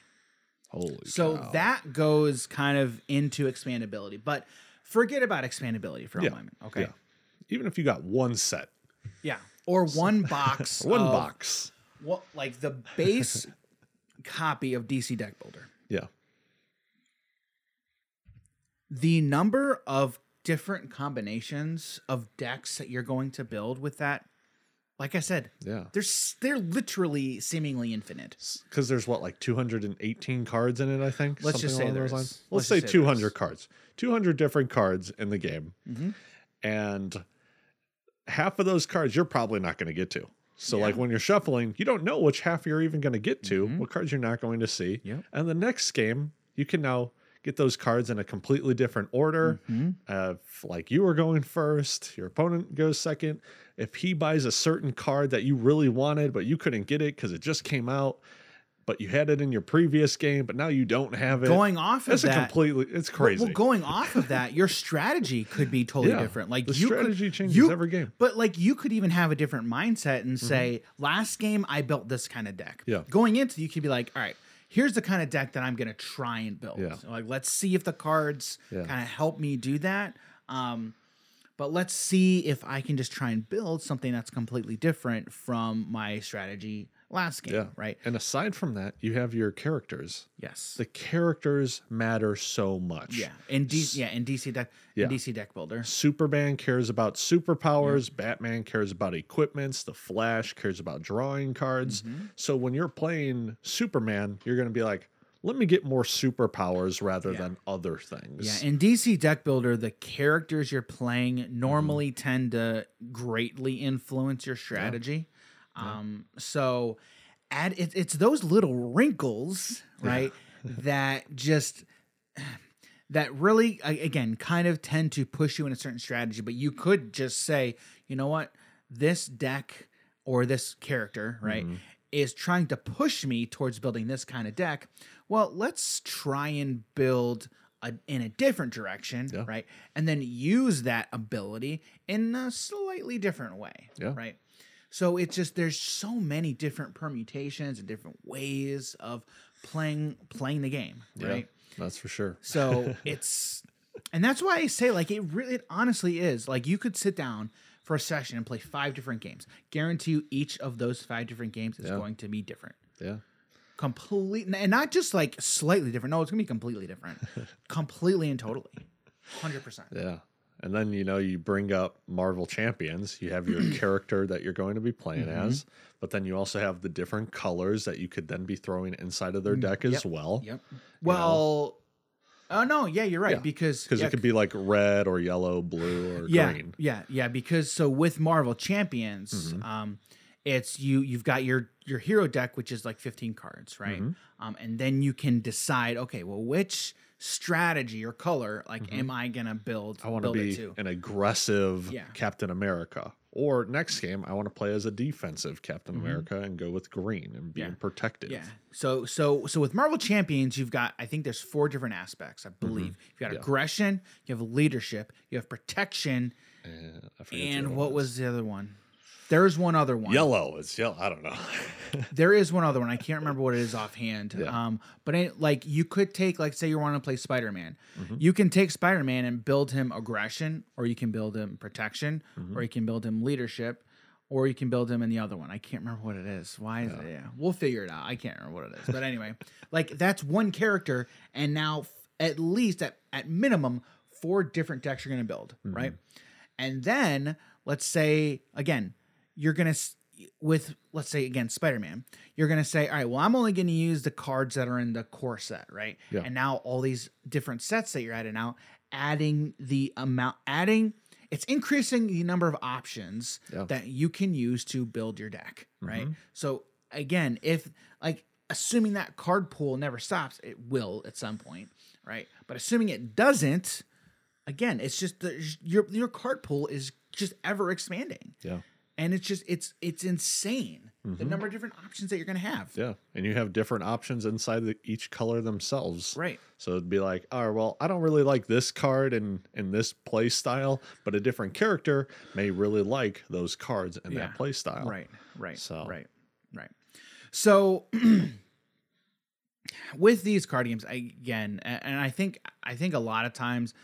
holy. So cow. that goes kind of into expandability, but forget about expandability for a Yeah, moment. Okay. yeah. even if you got one set, Yeah. or one box, One of box. what like the base copy of DC Deck Builder. Yeah. The number of different combinations of decks that you're going to build with that, like I said, Yeah. there's they're literally seemingly infinite. Because there's what, like 218 cards in it, I think? Let's just say along there those is. Let's, Let's say say 200 cards. 200 different cards in the game. Mhm. And half of those cards you're probably not going to get to. So, Yeah. like when you're shuffling, you don't know which half you're even going to get to, Mhm. what cards you're not going to see. Yep. And the next game, you can now get those cards in a completely different order. Mhm. Uh, like you are going first, your opponent goes second. If he buys a certain card that you really wanted, but you couldn't get it because it just came out, but you had it in your previous game, but now you don't have it. Going off of That's a that, completely. It's crazy. Well, going off of that, your strategy could be totally Yeah. different. Like the you strategy could, changes you, every game. But like you could even have a different mindset and say, last game I built this kind of deck. Mm-hmm. Yeah. Going into you could be like, all right, here's the kind of deck that I'm gonna try and build. Yeah. So, like let's see if the cards Yeah. kind of help me do that. Um, but let's see if I can just try and build something that's completely different from my strategy last game. Yeah. Right. And aside from that, you have your characters. Yes. The characters matter so much. yeah. In D yeah, in DC deck Yeah. in DC deck builder. Superman cares about superpowers. Batman cares about equipments. The Flash cares about drawing cards. Mm-hmm. So when you're playing Superman, you're going to be like, let me get more superpowers rather Yeah. than other things. Yeah, in DC Deck Builder, the characters you're playing normally tend to greatly influence your strategy. Um, so add it, it's those little wrinkles, right, that just that really again kind of tend to push you in a certain strategy. But you could just say, you know what, this deck or this character, right, Mm-hmm. is trying to push me towards building this kind of deck. Well, let's try and build a, in a different direction, Yeah. right? And then use that ability in a slightly different way, Yeah. right? So it's just there's so many different permutations and different ways of playing playing the game, Yeah, right? That's for sure. So it's, and that's why I say like it really, it honestly is like you could sit down for a session and play five different games. Guarantee you each of those five different games is Yeah. going to be different, Yeah. complete, and not just like slightly different. No, it's gonna be completely different, completely and totally, hundred percent. Yeah. And then, you know, you bring up Marvel Champions. You have your character that you're going to be playing Mm-hmm. as, but then you also have the different colors that you could then be throwing inside of their deck as Mm, yep, well. Yep. Well, oh no, yeah, you're right Yeah, because Because yeah, it could be like red or yellow, blue or yeah, green. Yeah, yeah, because so with Marvel Champions, Mm-hmm. um, it's you you've got your your hero deck, which is like 15 cards, right? Mm-hmm. Um, and then you can decide, okay, well, which strategy or color, like, am I gonna build? Mm-hmm. I want to build be it to? an aggressive Yeah. Captain America. Or next game, I want to play as a defensive Captain Mm-hmm. America and go with green and being protective. Yeah. So so so with Marvel Champions, you've got I think there's four different aspects. I believe you've got Mm-hmm. Yeah. aggression, you have leadership, you have protection, and what was the other one? There's one other one. yellow? It's yellow. I don't know. There is one other one. I can't remember what it is offhand. Yeah. Um, but it, like you could take, like, say you want to play Spider Man, Mm-hmm. you can take Spider Man and build him aggression, or you can build him protection, Mm-hmm. or you can build him leadership, or you can build him in the other one. I can't remember what it is. Why is it? Yeah, we'll figure it out. I can't remember what it is. But anyway, like that's one character, and now f- at least at at minimum four different decks you're going to build, Mm-hmm. right? And then let's say again, you're going to with let's say again Spider-Man, you're going to say, "All right, well, I'm only going to use the cards that are in the core set, right?" Yeah. And now all these different sets that you're adding out, adding the amount adding it's increasing the number of options Yeah. that you can use to build your deck, right? Mm-hmm. So again, if like assuming that card pool never stops, it will at some point, right? But assuming it doesn't, again, it's just the, your your card pool is just ever expanding, yeah. And it's just it's it's insane the Mm-hmm. number of different options that you're gonna have. Yeah. And you have different options inside the, each color themselves. Right. So it'd be like, oh, well, I don't really like this card in, in this play style, but a different character may really like those cards in Yeah. that play style. Right, right, So- right, right. So with these card games, I, again, and I think I think a lot of times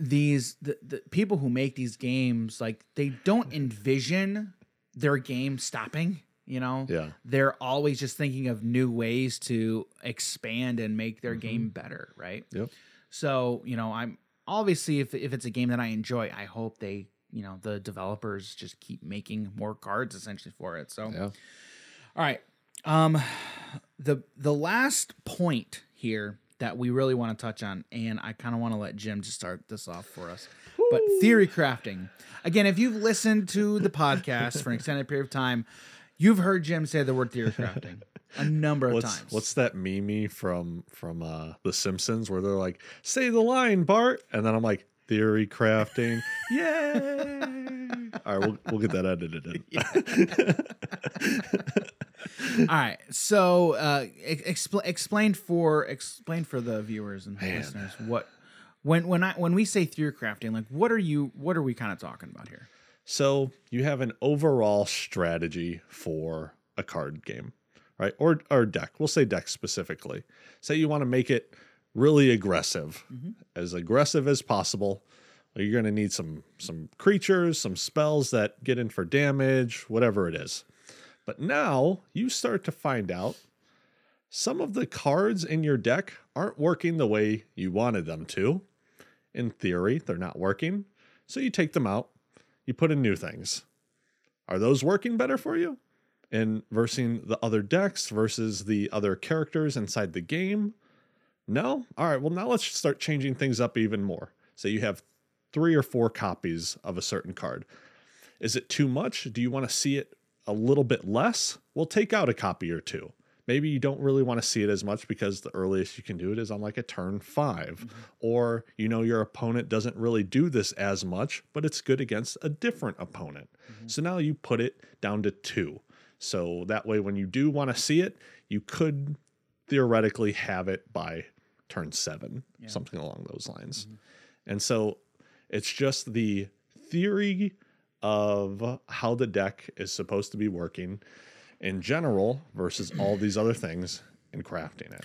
these the, the people who make these games like they don't envision their game stopping you know Yeah. they're always just thinking of new ways to expand and make their game better right Yep. so you know i'm obviously if, if it's a game that i enjoy i hope they you know the developers just keep making more cards essentially for it so Yeah. all right. Um the the last point here that we really want to touch on and I kind of want to let Jim just start this off for us. But theory crafting. Again, if you've listened to the podcast for an extended period of time, you've heard Jim say the word theory crafting a number of What's times. what's that meme from from uh The Simpsons where they're like, "Say the line, Bart," and then I'm like, "Theory crafting, yay!" All right, we'll we'll get that edited in. All right. So, uh expl- explain for explain for the viewers and Man. listeners what when when I when we say theory crafting, like what are you what are we kind of talking about here? So you have an overall strategy for a card game, right? Or or deck. We'll say deck specifically. Say you want to make it really aggressive, as aggressive as possible. You're going to need some some creatures, some spells that get in for damage, whatever it is. But now you start to find out some of the cards in your deck aren't working the way you wanted them to. In theory, they're not working. So you take them out, you put in new things. Are those working better for you? In versing the other decks versus the other characters inside the game? No? All right, well, now let's start changing things up even more. So you have three or four copies of a certain card. Is it too much? Do you want to see it a little bit less? we'll take out a copy or two. Maybe you don't really want to see it as much because the earliest you can do it is on like a turn 5 mm-hmm. Or you know your opponent doesn't really do this as much, but it's good against a different opponent. Mm-hmm. So now you put it down to two. So that way, when you do want to see it, you could theoretically have it by turn seven, something along those lines. Mm-hmm. And so it's just the theory of how the deck is supposed to be working in general versus all these other things in crafting it.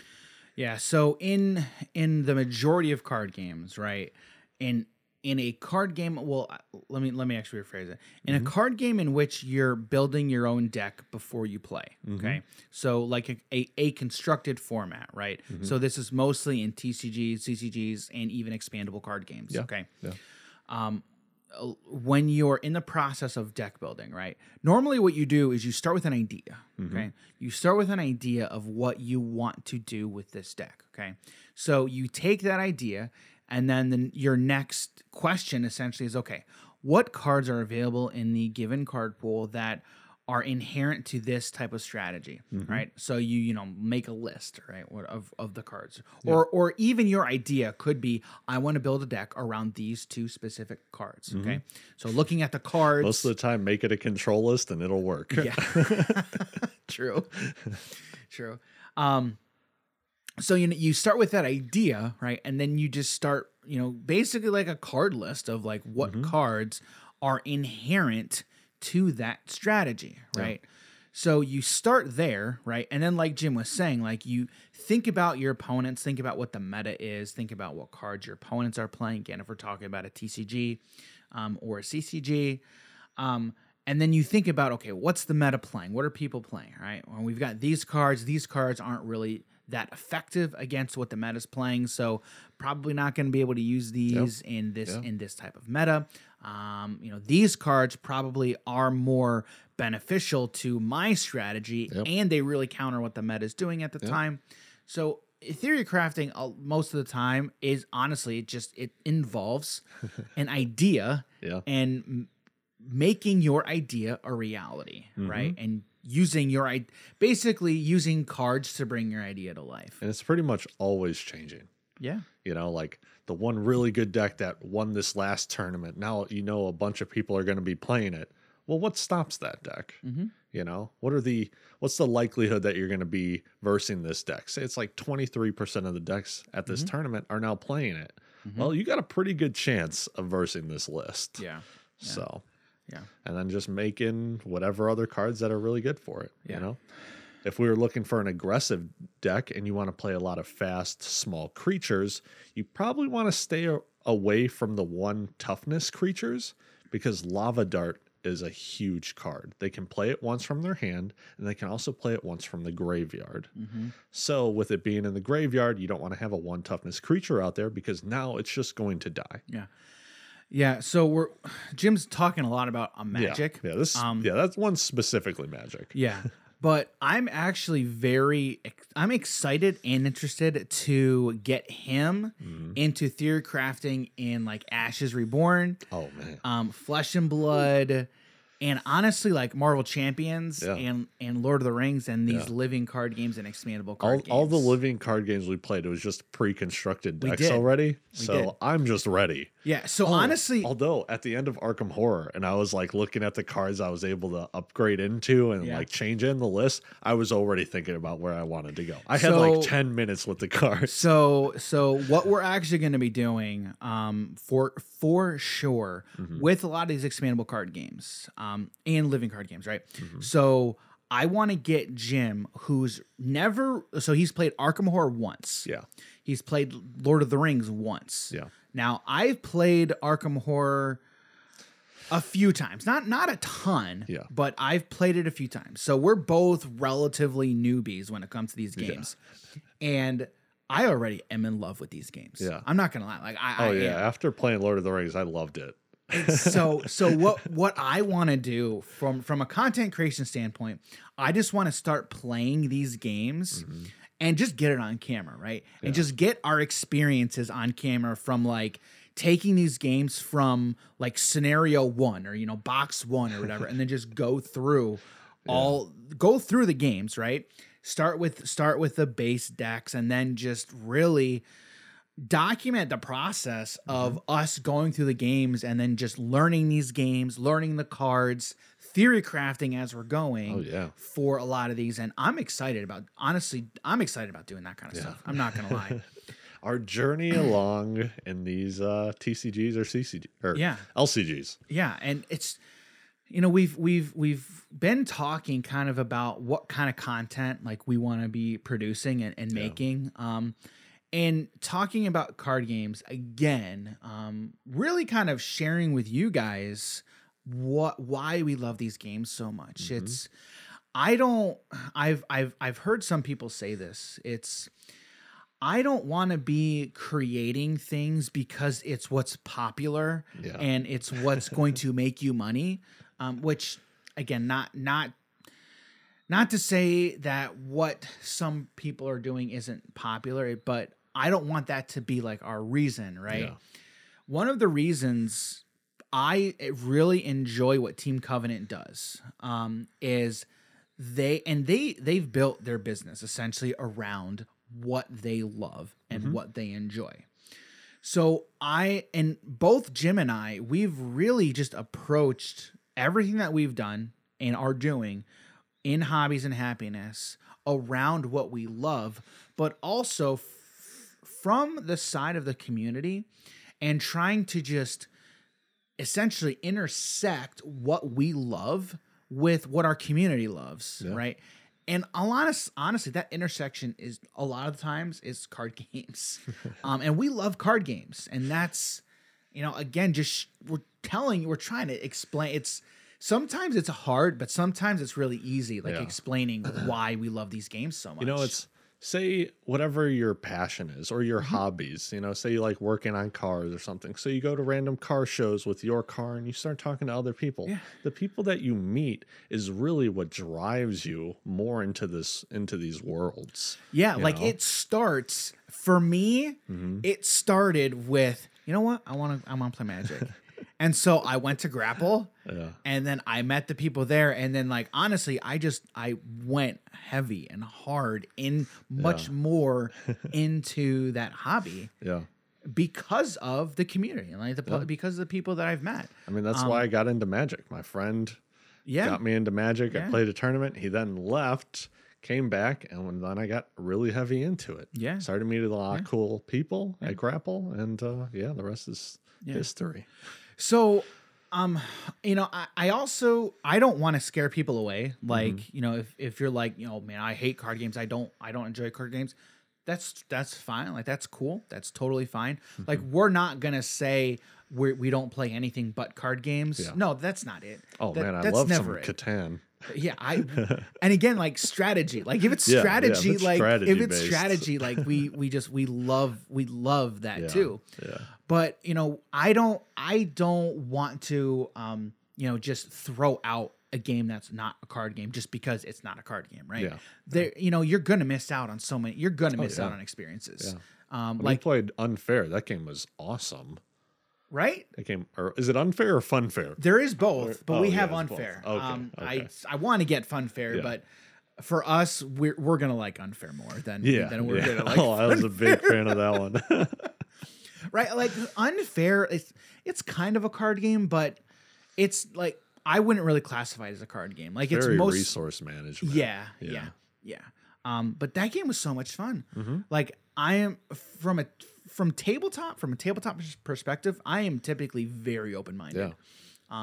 Yeah. So in in the majority of card games, right? In in a card game, well, let me let me actually rephrase it. In a mm-hmm. card game in which you're building your own deck before you play, mm-hmm. okay? So like a, a, a constructed format, right? Mm-hmm. So this is mostly in TCGs, CCGs, and even expandable card games, okay? Yeah. Um, when you're in the process of deck building, right? Normally, what you do is you start with an idea. Mm-hmm. Okay, you start with an idea of what you want to do with this deck. Okay, so you take that idea, and then the, your next question essentially is, okay, what cards are available in the given card pool that are inherent to this type of strategy, mm-hmm. right? So you you know make a list, right, of of the cards, or or even your idea could be I want to build a deck around these two specific cards. Mm-hmm. Okay, so looking at the cards, Most of the time, make it a control list and it'll work. yeah, true, true. Um, so you know you start with that idea, right, and then you just start, you know, basically like a card list of like what mm-hmm. cards are inherent to that strategy, right? So you start there, right? And then like Jim was saying, like you think about your opponents, think about what the meta is, think about what cards your opponents are playing. Again, if we're talking about a TCG um, or a CCG, um, and then you think about okay, what's the meta playing? What are people playing? Right? Well, we've got these cards. These cards aren't really that effective against what the meta is playing, so probably not going to be able to use these in this in this type of meta. Um, you know, these cards probably are more beneficial to my strategy, and they really counter what the meta is doing at the time. So theory crafting uh, most of the time is honestly it just it involves an idea Yeah. and m- making your idea a reality, right? And using your i basically using cards to bring your idea to life. And it's pretty much always changing. Yeah. You know, like the one really good deck that won this last tournament. Now you know a bunch of people are going to be playing it. Well, what stops that deck? Mm-hmm. You know, what are the what's the likelihood that you're going to be versing this deck? Say it's like 23% of the decks at this mm-hmm. tournament are now playing it. Mm-hmm. Well, you got a pretty good chance of versing this list. Yeah. So, Yeah. and then just making whatever other cards that are really good for it. Yeah. You know, if we were looking for an aggressive deck and you want to play a lot of fast, small creatures, you probably want to stay away from the one toughness creatures because Lava Dart is a huge card. They can play it once from their hand, and they can also play it once from the graveyard. Mm-hmm. So, with it being in the graveyard, you don't want to have a one toughness creature out there because now it's just going to die. Yeah. Yeah. So we're Jim's talking a lot about a Yeah. magic. Yeah, this Um, yeah, that's one specifically magic. Yeah. But I'm actually very I'm excited and interested to get him Mm-hmm. into theory crafting in like Ashes Reborn, Oh man. um, Flesh and Blood, and honestly like Marvel Champions Yeah. and and Lord of the Rings and these Yeah. living card games and expandable all, card all the living card games we played, it was just pre-constructed We decks already. so did. I'm just ready. Yeah. So Oh, honestly, although at the end of Arkham Horror, and I was like looking at the cards I was able to upgrade into and Yeah. like change in the list, I was already thinking about where I wanted to go. I had So- like 10 minutes with the cards. So so what we're actually going to be doing um for for sure Mm-hmm. with a lot of these expandable card games um and living card games, right? Mm-hmm. So I want to get Jim who's never so he's played Arkham Horror once. Yeah. He's played Lord of the Rings once. Yeah. Now I've played Arkham Horror a few times. Not not a ton, Yeah. but I've played it a few times. So we're both relatively newbies when it comes to these games. And I already am in love with these games. Yeah. I'm not gonna lie. Like I, Oh I yeah. am. After playing Lord of the Rings, I loved it. so so what what I want to do from from a content creation standpoint, I just want to start playing these games mm-hmm. And just get it on camera, right? And just get our experiences on camera from like taking these games from like scenario 1 or you know box 1 or whatever and then just go through all go through the games, right? Start with start with the base decks and then just really document the process of Mm-hmm. us going through the games and then just learning these games, learning the cards, theory crafting as we're going Oh, yeah. for a lot of these. And I'm excited about honestly, I'm excited about doing that kind of stuff. I'm not gonna lie. Our journey along in these uh, TCGs or CCG or Yeah. LCGs. Yeah, and it's you know we've we've we've been talking kind of about what kind of content like we want to be producing and, and making um and talking about card games again um really kind of sharing with you guys what why we love these games so much it's i don't i've i've i've heard some people say this it's I don't want to be creating things because it's what's popular Yeah. and it's what's going to make you money. Um, which again, not not not to say that what some people are doing isn't popular, but I don't want that to be like our reason, right? Yeah. One of the reasons I really enjoy what Team Covenant does um, is they and they they've built their business essentially around what they love and what they enjoy. So I and both Jim and I, we've really just approached everything that we've done and are doing in hobbies and happiness around what we love, but also f- from the side of the community and trying to just essentially intersect what we love with what our community loves, right? And a lot of honestly, that intersection is a lot of times is card games, um, and we love card games, and that's you know again just we're telling you we're trying to explain it's sometimes it's hard but sometimes it's really easy like Yeah. explaining why we love these games so much You know, it's say whatever your passion is or your Mm-hmm. hobbies, you know, say you like working on cars or something. So you go to random car shows with your car and you start talking to other people. Yeah. The people that you meet is really what drives you more into this into these worlds. Yeah, like know? it starts for me. Mm-hmm. It started with you know what I want to I want to play Magic, and so I went to Grapple, Yeah. and then I met the people there, and then like honestly, I just I went heavy and hard in much Yeah. more into that hobby Yeah. because of the community and like the Yeah. because of the people that I've met. I mean, that's why I got into Magic. My friend Um, Yeah, got me into Magic. I played a tournament. He then left, came back, and then I got really heavy into it. Yeah. Started meeting a lot of cool people at Grapple, and uh, yeah, the rest is history. So, um, you know, I, I also I don't want to scare people away. Like, you know, if if you're like, you know, man, I hate card games. I don't I don't enjoy card games. that's that's fine. Like that's cool. That's totally fine. Mm-hmm. Like we're not gonna say we we don't play anything but card games. Yeah. No, that's not it. Oh That- man, I love some it. Catan. Yeah, I and again like strategy. Like if it's Yeah, yeah, if strategy, it's like if it's strategy-based. strategy, like we we just we love we love that Yeah. too. Yeah. But you know, I don't I don't want to um you know just throw out a game that's not a card game just because it's not a card game, right? Yeah. There you know, you're gonna miss out on so many you're gonna miss yeah. out on experiences. Yeah. Um When like we played Unfair, that game was awesome. Right? That game, or is it Unfair or Funfair? There is both, but oh, we have both. unfair. Okay, um, I okay. I want to get fun fair, Yeah. but for us, we're we're gonna like unfair more than Yeah. than we're yeah. gonna like oh, I was a big fan of that one. right. Like unfair, it's it's kind of a card game, but it's like I wouldn't really classify it as a card game. Like it's Very most resource management. yeah, Yeah. yeah, yeah. Um, but that game was so much fun. Mm-hmm. Like I am from a from tabletop from a tabletop perspective, I am typically very open minded. Yeah.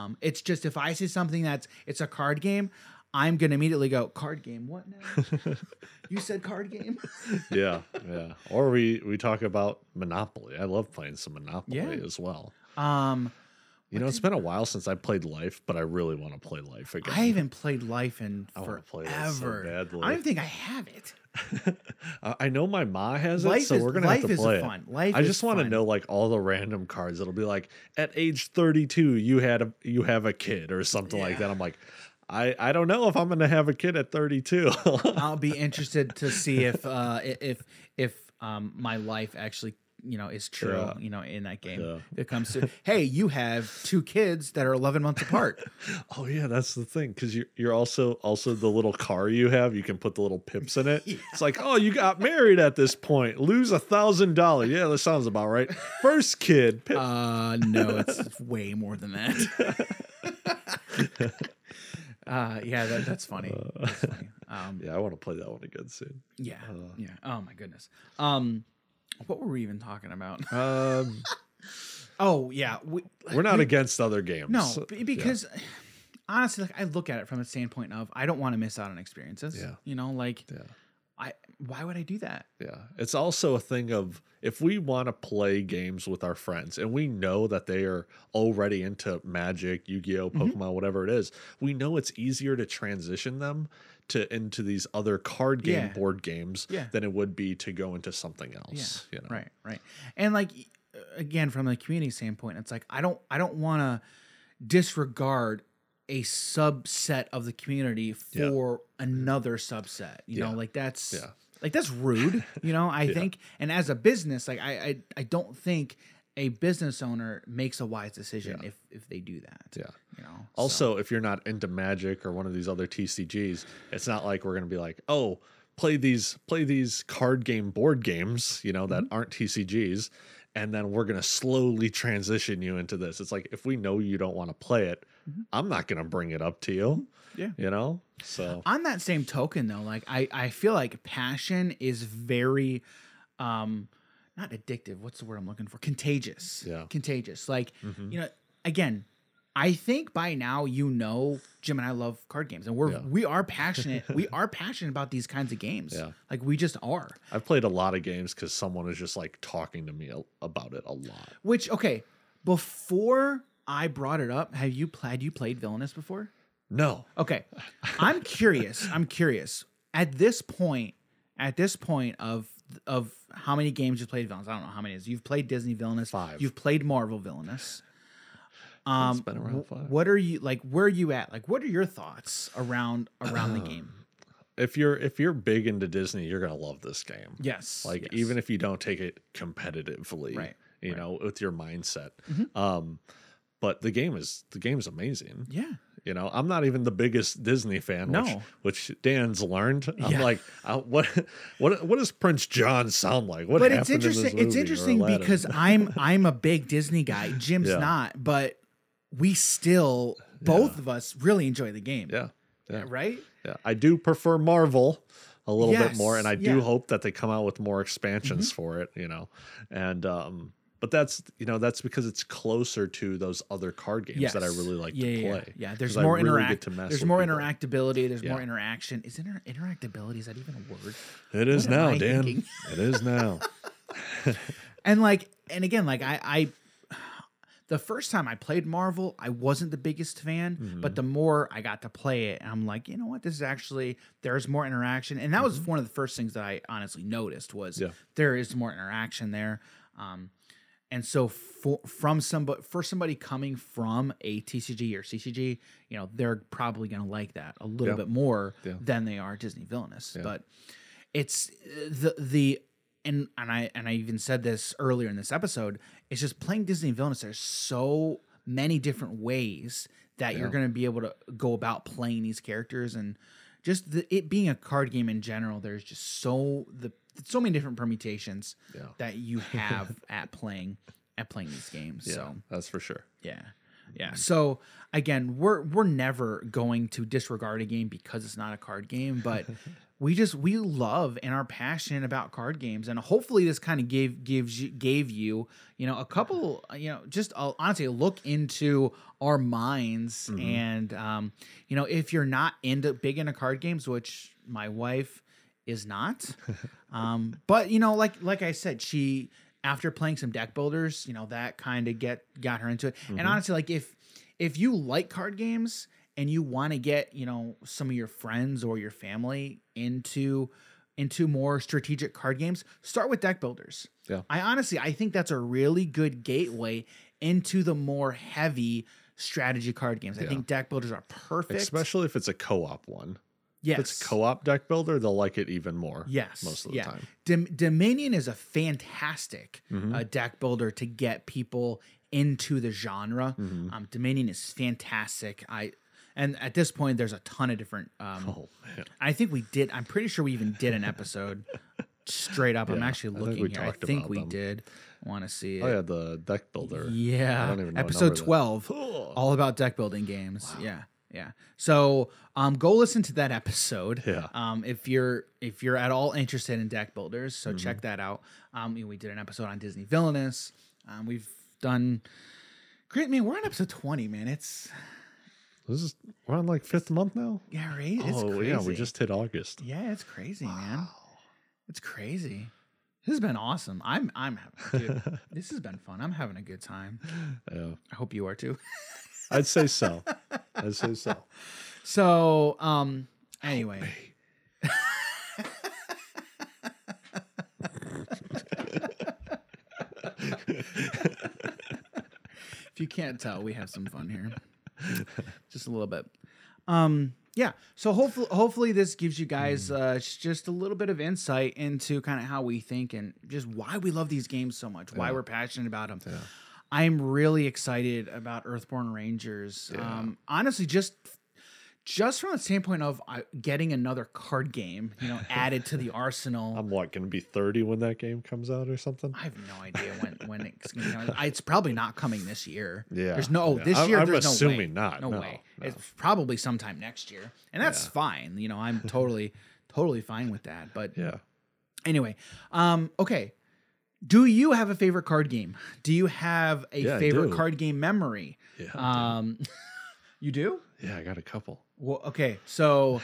Um, it's just if I see something that's it's a card game, I'm gonna immediately go card game. What now? you said card game. yeah, yeah. Or we we talk about Monopoly. I love playing some Monopoly Yeah. as well. Um, You know, it's been a while since I played Life, but I really want to play Life again. I haven't played Life in I wanna play so badly. I don't think I have it. I know my ma has it, Life so is- we're gonna Life have to is play fun. it. Life I just want to know like all the random cards. It'll be like at age 32, you had a you have a kid or something like that. I'm like, I I don't know if I'm gonna have a kid at 32. I'll be interested to see if uh if if um my life actually you know is true Yeah. you know in that game Yeah. it comes to hey you have two kids that are 11 months apart oh yeah, that's the thing because you're you're also also the little car you have. You can put the little pips in it. It's like, oh, you got married at this point. Lose a thousand dollars. Yeah, that sounds about right. First kid. Pip. uh no it's way more than that uh yeah that, that's funny, that's funny. um yeah, I want to play that one again soon. yeah yeah oh my goodness um what were we even talking about Um, oh yeah we, we're not against other games. No, because honestly, like I look at it from the standpoint of I don't want to miss out on experiences. Yeah. You know, like Yeah. I why would I do that? Yeah. It's also a thing of if we want to play games with our friends and we know that they are already into Magic, Yu-Gi-Oh, Mm-hmm. Pokemon, whatever it is, we know it's easier to transition them to into these other card game Yeah. board games Yeah. than it would be to go into something else. You know? Right, right. And like uh, again from the community standpoint, it's like I don't I don't want to disregard a subset of the community Yeah. for another subset. You know, like that's Yeah. like that's rude. You know, I think and as a business, like I I, I don't think a business owner makes a wise decision Yeah. if if they do that. Yeah. You know. so- Also, if you're not into Magic or one of these other TCGs, it's not like we're gonna be like, oh, play these play these card game board games, you know, that Mm-hmm. aren't TCGs, and then we're gonna slowly transition you into this. It's like if we know you don't want to play it, Mm-hmm. I'm not gonna bring it up to you. Yeah. You know? So on that same token though like i i feel like passion is very um not addictive what's the word i'm looking for contagious Yeah. contagious like Mhm. you know again i think by now you know jim and i love card games and we're Yeah. we are passionate we are passionate about these kinds of games Yeah. like we just are I've played a lot of games because someone is just like talking to me about it a lot. which okay before i brought it up have you played you played villainous before No. Okay. I'm curious. I'm curious. At this point, at this point of of how many games you've played villainous, I don't know how many is. You've played Disney villainous. Five. You've played Marvel villainous. Um, been around wh- five. what are you like? Where are you at? Like, what are your thoughts around around the game? If you're if you're big into Disney, you're gonna love this game. Yes. like yes. even if you don't take it competitively Right, you right. know with your mindset Mhm. um but the game is the game's amazing yeah, you know i'm not even the biggest disney fan No. which dan's learned i'm Yeah. like uh, what what what does prince john sound like what but it's in interesting. It's interesting because I'm I'm a big Disney guy. Jim's Yeah. not, but we still both of us really enjoy the game. yeah yeah Right. yeah i do prefer marvel a little bit more and i do yeah. Mm-hmm. hope that they come out with more expansions for it you know and um but that's you know that's because it's closer to those other card games that I really like yeah, to play. Yeah, there's 'Cause I more really interact. There's more people. interactability. There's more interaction. Is inter- interactability? Is that even a word? It is What now, Dan. It is now. And like, and again, like I, I, the first time I played Marvel, I wasn't the biggest fan, Mm-hmm. but the more I got to play it, I'm like, you know what, this is actually there's more interaction, and that was one of the first things that I honestly noticed was Mm-hmm. Yeah. there is more interaction there. Um, and so for from somebody for somebody coming from a TCG or CCG, you know, they're probably going to like that a little Yeah. bit more Yeah. than they are Disney villainous. But it's uh, the the and and I and I even said this earlier in this episode. It's just playing Disney villainous. There's so many different ways that you're going to be able to go about playing these characters and just the, it being a card game in general. There's just so the so many different permutations Yeah. that you have at playing at playing these games. Yeah, So that's for sure. yeah. Yeah. So again, we're we're never going to disregard a game because it's not a card game, but we just we love and are passionate about card games, and hopefully this kind of gave gives you gave you you know a couple you know just a, honestly a look into our minds, and um, you know if you're not into big into card games, which my wife is not, um, but you know like like I said, she after playing some deck builders, you know, that kind of get got her into it. And honestly, like if if you like card games and you want to get, you know, some of your friends or your family into into more strategic card games, start with deck builders. Yeah. I honestly I think that's a really good gateway into the more heavy strategy card games. I Yeah. think deck builders are perfect. Especially if it's a co-op one. yes. If it's co-op deck builder, they'll like it even more. Yes, most of the yeah. time. Dom- Dominion is a fantastic Mhm. uh, deck builder to get people into the genre. Mhm. Um, Dominion is fantastic. I and at this point, there's a ton of different. Um, Oh man, I think we did. I'm pretty sure we even did an episode straight up. I'm Yeah, actually I think looking we here. I think we them. did. Want to see it? oh yeah, the deck builder. Yeah, I don't even know episode number that- 12 Oh. all about deck building games. Yeah, yeah. So um, go listen to that episode. Yeah. Um, if you're if you're at all interested in deck builders, so Mm-hmm. check that out. Um, we did an episode on Disney Villainous. Um, we've done. Great man, we're on episode twenty, man. It's This is we're on like fifth month now. yeah, right. It's oh crazy. yeah, we just hit August. yeah, it's crazy, man. It's crazy. This has been awesome. I'm I'm having dude, this has been fun. I'm having a good time. Yeah, I hope you are too. I'd say so. I'd say so. So, um, anyway. if you can't tell, we have some fun here. Just a little bit. Um, yeah. So hopefully, hopefully this gives you guys uh, just a little bit of insight into kind of how we think and just why we love these games so much, why Yeah. we're passionate about them. Yeah. I'm really excited about Earthborne Rangers. Yeah. Um, honestly, just just from the standpoint of uh, getting another card game, you know, added to the arsenal. I'm what gonna be 30 when that game comes out or something. I have no idea when when it's going to It's probably not coming this year. Yeah, There's no yeah. this I'm- year. I'm there's no way. assuming not. No, No, way. no. It's probably sometime next year, and that's Yeah. fine. You know, I'm totally totally fine with that. But Yeah. anyway, um, okay. Do you have a favorite card game? Do you have a Yeah, favorite card game memory? Yeah. Um, you do? yeah, I got a couple. Well, okay. So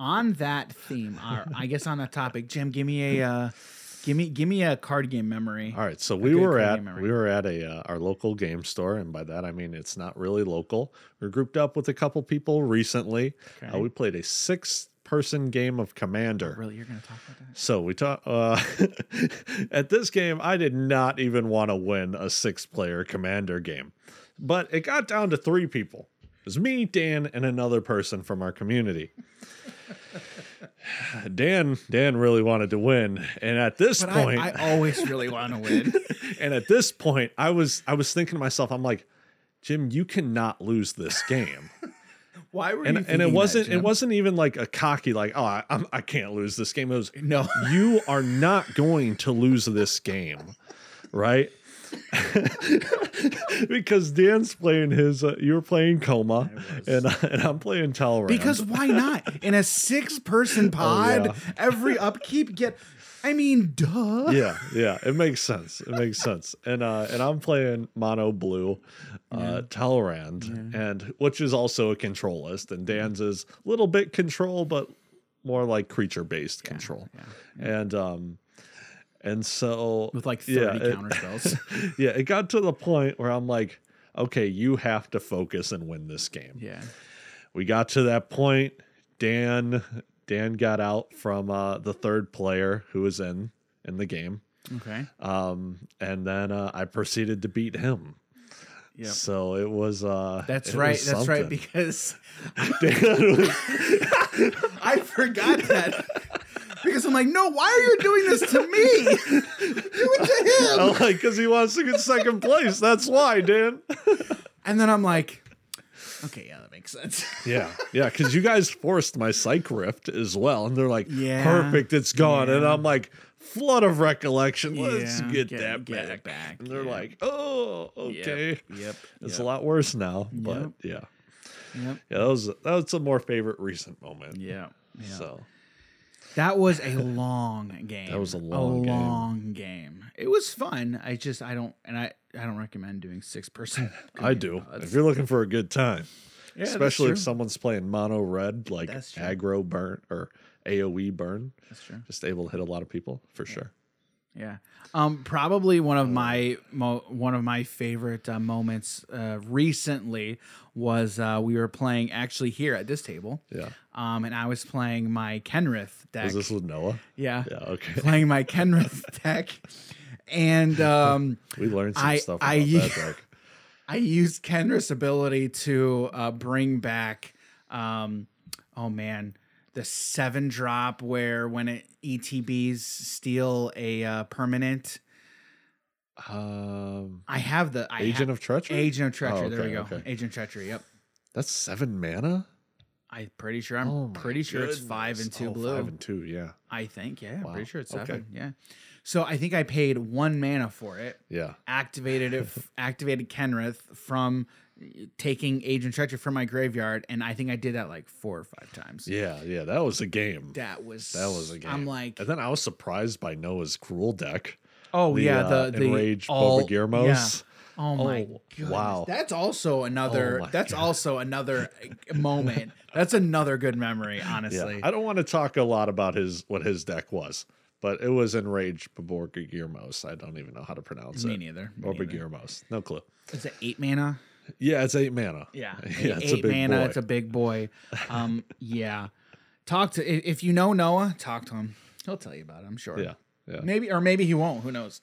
on that theme, or I guess on that topic, Jim, give me a uh, give me give me a card game memory. All right, so we were at we were at a uh, our local game store, and by that I mean it's not really local. We're grouped up with a couple people recently. Uh, Okay. we played a six person game of Commander. Really, you're gonna talk about that? So we talk uh, at this game. I did not even want to win a six player Commander game, but it got down to three people. It was me, Dan, and another person from our community. Dan, Dan really wanted to win, and at this But point, I, I always really want to win. and at this point, I was I was thinking to myself, I'm like, Jim, you cannot lose this game. Why were and you? and it wasn't that, it wasn't even like a cocky like, oh, I, I'm, I can't lose this game. It was no. you are not going to lose this game, right? because Dan's playing his. Uh, you're playing Koma, and and I'm playing Talrand. Because why not? In a six person pod, yeah. every upkeep get. I mean, duh. yeah, yeah, it makes sense. It makes sense. And uh, and I'm playing mono blue, uh, Talrand, and which is also a control list. And Dan's is a little bit control, but more like creature based control. And um, and so With like yeah, 30 it- counter spells. yeah, it got to the point where I'm like, okay, you have to focus and win this game. yeah. We got to that point. Dan Dan got out from uh, the third player who was in in the game, Okay. um, and then uh, I proceeded to beat him. Yeah. So it was. Uh, That's it right. was That's right. Because Dan was- I forgot that. Because I'm like, no, why are you doing this to me? Do it to him. I'm like, because he wants to get second place. That's why, Dan. And then I'm like, okay, yeah, that makes sense. Yeah, yeah, because you guys forced my psych rift as well, and they're like, Yeah, perfect, it's gone, and. I'm like, flood of recollection, let's Yeah, get, get- that get back. back, And they're yeah. like, oh, okay, Yep. Yep. it's yep, a lot worse now, but Yep. yeah, Yep. yeah, that was that was a more favorite recent moment. Yeah. yeah. So That was a long game. That was a long game. long game. It was fun. I just I don't and I I don't recommend doing six person. I do. If you're looking for a good time, especially if someone's playing mono red, like aggro burn or AOE burn, That's true. just able to hit a lot of people for sure. Yeah. Um, probably one of my mo- one of my favorite uh, moments uh, recently was uh, we were playing actually here at this table. Yeah. Um, and I was playing my Kenrith deck. Was this with Noah? yeah. Yeah. Okay. Playing my Kenrith deck, and um, We learned some I- stuff about I- that deck. I used Kenrith's ability to uh, bring back, um, oh man, the seven drop where when it ETBs steal a uh, permanent. Um, I have the I Agent ha- of Treachery. Agent of Treachery. Oh, there we go. okay, okay. Agent of Treachery. Yep. That's seven mana. I'm pretty sure. I'm Oh pretty sure it's five and goodness. two Oh, blue. Five and two. Yeah. I think. Yeah. I'm pretty sure it's Okay. seven. Yeah. So I think I paid one mana for it. Yeah. Activated it. f- activated Kenrith from taking Agent Treachery from my graveyard, and I think I did that like four or five times. Yeah. Yeah. That was a game. That was That was a game. I'm like, and then I was surprised by Noah's cruel deck. oh the, yeah, uh, the the enraged all- Boba yeah. Oh my Oh, god! wow. That's also another. Oh that's God. also another moment. That's another good memory. Honestly, Yeah. I don't want to talk a lot about his what his deck was, but it was enraged Baborga. I don't even know how to pronounce me it. neither. Me neither. Girmos. No clue. Is it eight mana. Yeah, it's eight mana. Yeah, Yeah, eight, it's a eight big mana. boy. It's a big boy. Um, yeah. Talk to if you know Noah. Talk to him. He'll tell you about it. I'm sure. Yeah. Yeah. Maybe or maybe he won't. Who knows?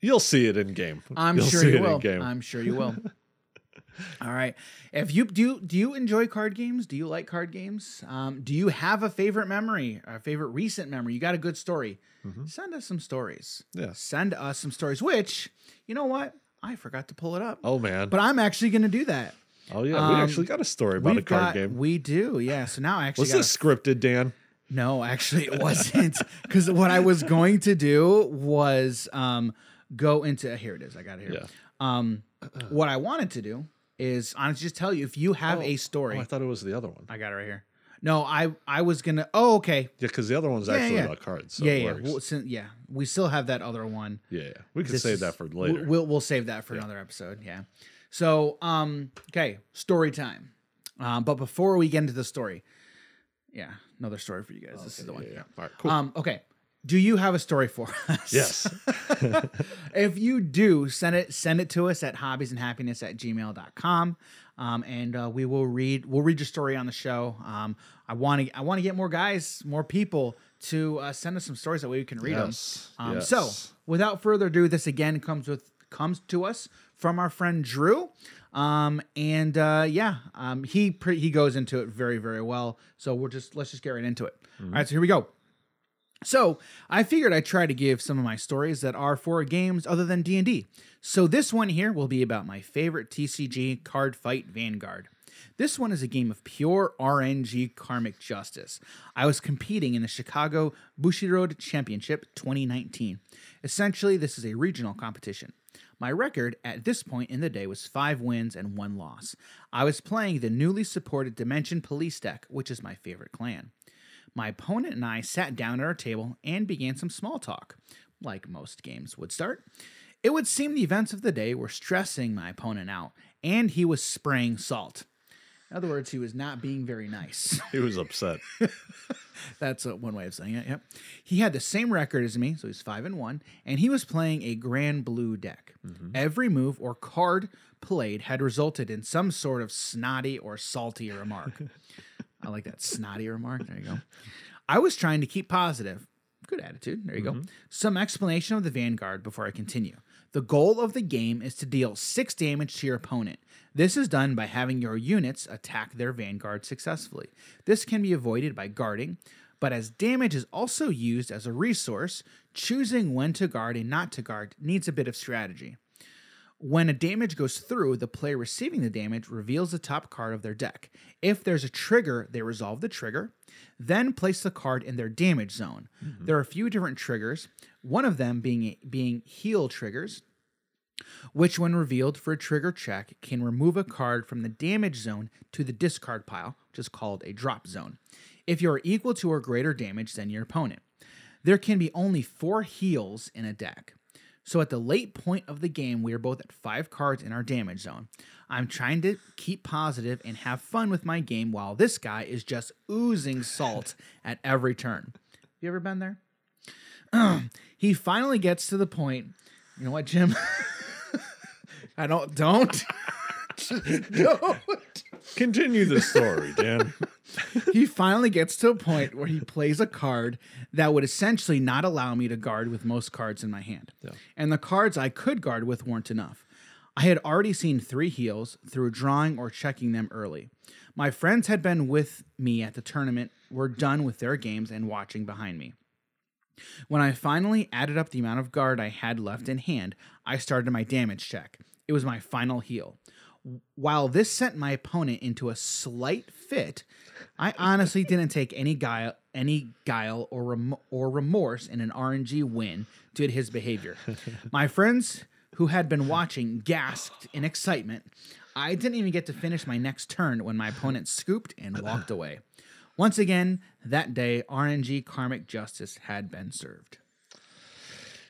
You'll see it in game. I'm You'll sure you will. I'm sure you will. All right. If you do, do you enjoy card games? Do you like card games? Um, do you have a favorite memory, a favorite recent memory? You got a good story? Send us some stories. Mm-hmm. Yeah. Send us some stories. Which you know what? I forgot to pull it up, Oh man. but I'm actually going to do that. oh yeah, um, we actually got a story about a card got- game. We do. Yeah. So now I actually Was this scripted, Dan? no, actually, it wasn't. Because what I was going to do was um, go into here. It is. I got it here. Yeah. Um, what I wanted to do is honestly just tell you if you have a Oh, story. I thought it was the other one. I got it right here. No, I I was gonna. Oh, okay. Yeah, because the other one's Yeah, actually yeah. about cards. So yeah, yeah, well, sin- yeah. We still have that other one. yeah, yeah. We can This save that for later. We'll we'll save that for another episode. Yeah. So um, okay, story time. Um, but before we get into the story, yeah, another story for you guys. this is the one. yeah, yeah. All right, cool. Um, okay. Do you have a story for us? yes. if you do, send it send it to us at hobbiesandhappiness at gmail.com. Um, and uh, we will read we'll read your story on the show. Um, I want to I want to get more guys, more people to uh, send us some stories that way we can read Yes, them. Um, So without further ado, this again comes with comes to us from our friend Drew. Um, and uh, yeah, um, he pre- he goes into it very very well. So we're just let's just get right into it. All right, so here we go. So I figured I'd try to give some of my stories that are for games other than D and D. So this one here will be about my favorite TCG Cardfight Vanguard. This one is a game of pure RNG karmic justice. I was competing in the Chicago Bushiroad Championship 2019. Essentially, this is a regional competition. My record at this point in the day was five wins and one loss. I was playing the newly supported Dimension Police deck, which is my favorite clan. My opponent and I sat down at our table and began some small talk, like most games would start. It would seem the events of the day were stressing my opponent out, and he was spraying salt. In other words, he was not being very nice. He was upset. That's uh one way of saying it. Yep. He had the same record as me, so he's five and one, and he was playing a Granblue deck. Every move or card played had resulted in some sort of snotty or salty remark. I like that snotty remark. There you go. I was trying to keep positive. Good attitude. There you go. Mm-hmm. Some explanation of the Vanguard before I continue. The goal of the game is to deal six damage to your opponent. This is done by having your units attack their Vanguard successfully. This can be avoided by guarding, but as damage is also used as a resource, choosing when to guard and not to guard needs a bit of strategy. When a damage goes through, the player receiving the damage reveals the top card of their deck. If there's a trigger, they resolve the trigger, then place the card in their damage zone. Mm-hmm. There are a few different triggers, one of them being being heal triggers, which when revealed for a trigger check can remove a card from the damage zone to the discard pile, which is called a drop zone. If you are equal to or greater damage than your opponent. There can be only 4 heals in a deck. So at the late point of the game, we are both at five cards in our damage zone. I'm trying to keep positive and have fun with my game while this guy is just oozing salt at every turn. You ever been there? he finally gets to the point. You know what, Jim? I don't don't. don't. Continue the story, Dan. He finally gets to a point where he plays a card that would essentially not allow me to guard with most cards in my hand. And the cards I could guard with weren't enough. I had already seen three heals through drawing or checking them early. My friends had been with me at the tournament, were done with their games and watching behind me. When I finally added up the amount of guard I had left in hand, I started my damage check. It was my final heal. While this sent my opponent into a slight fit, I honestly didn't take any guile, any guile or rem- or remorse in an RNG win due to his behavior. My friends who had been watching gasped in excitement. I didn't even get to finish my next turn when my opponent scooped and walked away. Once again, that day, RNG karmic justice had been served.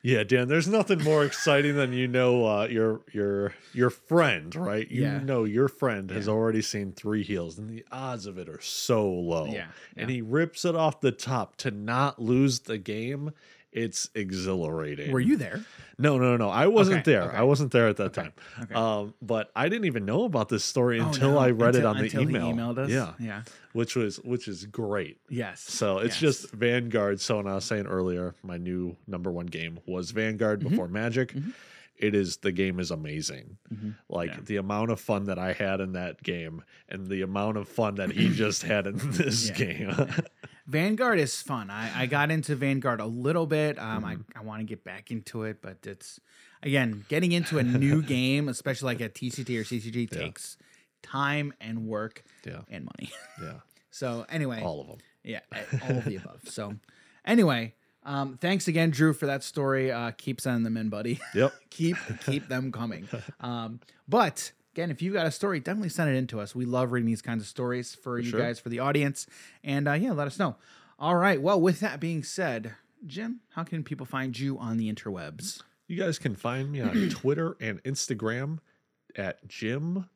Yeah, Dan, there's nothing more exciting than you know uh, your your your friend, right? You Yeah. know your friend has already seen three heals, and the odds of it are so low. Yeah, And he rips it off the top to not lose the game. It's exhilarating. Were you there? No, no, no. I wasn't Okay, there. okay. I wasn't there at that time. okay. Um, but I didn't even know about this story until Oh, no. I read Until- it on the until he email. emailed us? Yeah, Yeah. which was which is great. Yes. So it's Yes. just Vanguard. So when I was saying earlier, my new number one game was Vanguard Mm-hmm. before Magic. It is the game is amazing. Like Mm-hmm. Yeah. the amount of fun that I had in that game, and the amount of fun that he just had in this Yeah. game. Vanguard is fun. I, I got into Vanguard a little bit. Um, Mm-hmm. I, I want to get back into it, but it's again getting into a new game, especially like a TCG or CCG, Yeah. takes time and work yeah, and money. yeah, So anyway, all of them. yeah, all of the above. So anyway, um, thanks again, Drew, for that story. Uh, keep sending them in, buddy. Yep. keep keep them coming. Um, but again, if you've got a story, definitely send it in to us. We love reading these kinds of stories for, you sure. guys, for the audience, and uh, yeah, let us know. All right. Well, with that being said, Jim, how can people find you on the interwebs? You guys can find me on Twitter and Instagram at Jim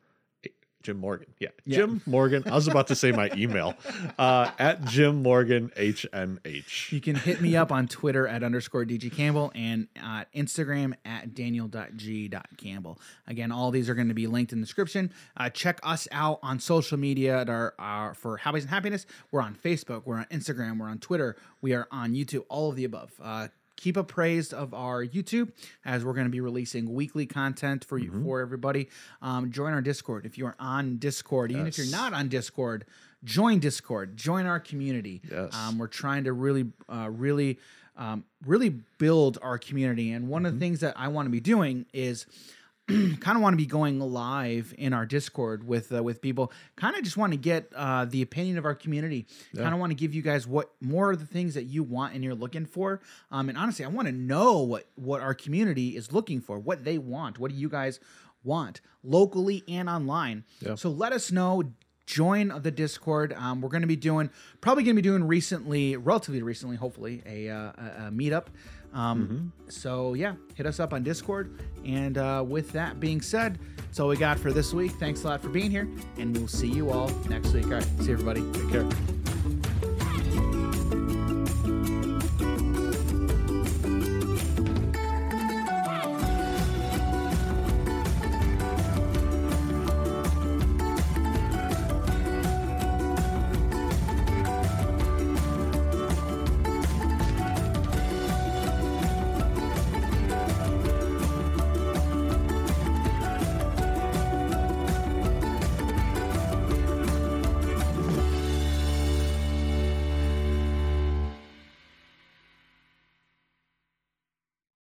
Jim Morgan. Yeah. Yeah. Jim Morgan. I was about to say my email. Uh, at Jim Morgan HNH. You can hit me up on Twitter at underscore DG Campbell and uh, Instagram at daniel.g.campbell. Again, all these are going to be linked in the description. Uh, check us out on social media at our, our for Hobbies and Happiness. We're on Facebook, we're on Instagram, we're on Twitter, we are on YouTube, all of the above. Keep appraised of our YouTube as we're going to be releasing weekly content for you for everybody. Um, join our Discord if you are on Discord. Even if you're not on Discord, join Discord. Join our community. Yes. Um, we're trying to really, uh, really, um, really build our community. And one Mm-hmm. of the things that I want to be doing is kind of want to be going live in our Discord with uh, with people. Kind of just want to get uh, the opinion of our community. Kind of want to give you guys what more of the things that you want and you're looking for. Um, and honestly, I want to know what what our community is looking for, what they want. What do you guys want locally and online? Yeah. So let us know. Join the Discord. Um, we're going to be doing probably going to be doing recently, relatively recently, hopefully a, uh, a, a meetup. Um, So yeah, hit us up on Discord. And uh, with that being said, that's all we got for this week. Thanks a lot for being here, and we'll see you all next week. All right, see you, everybody. Take care.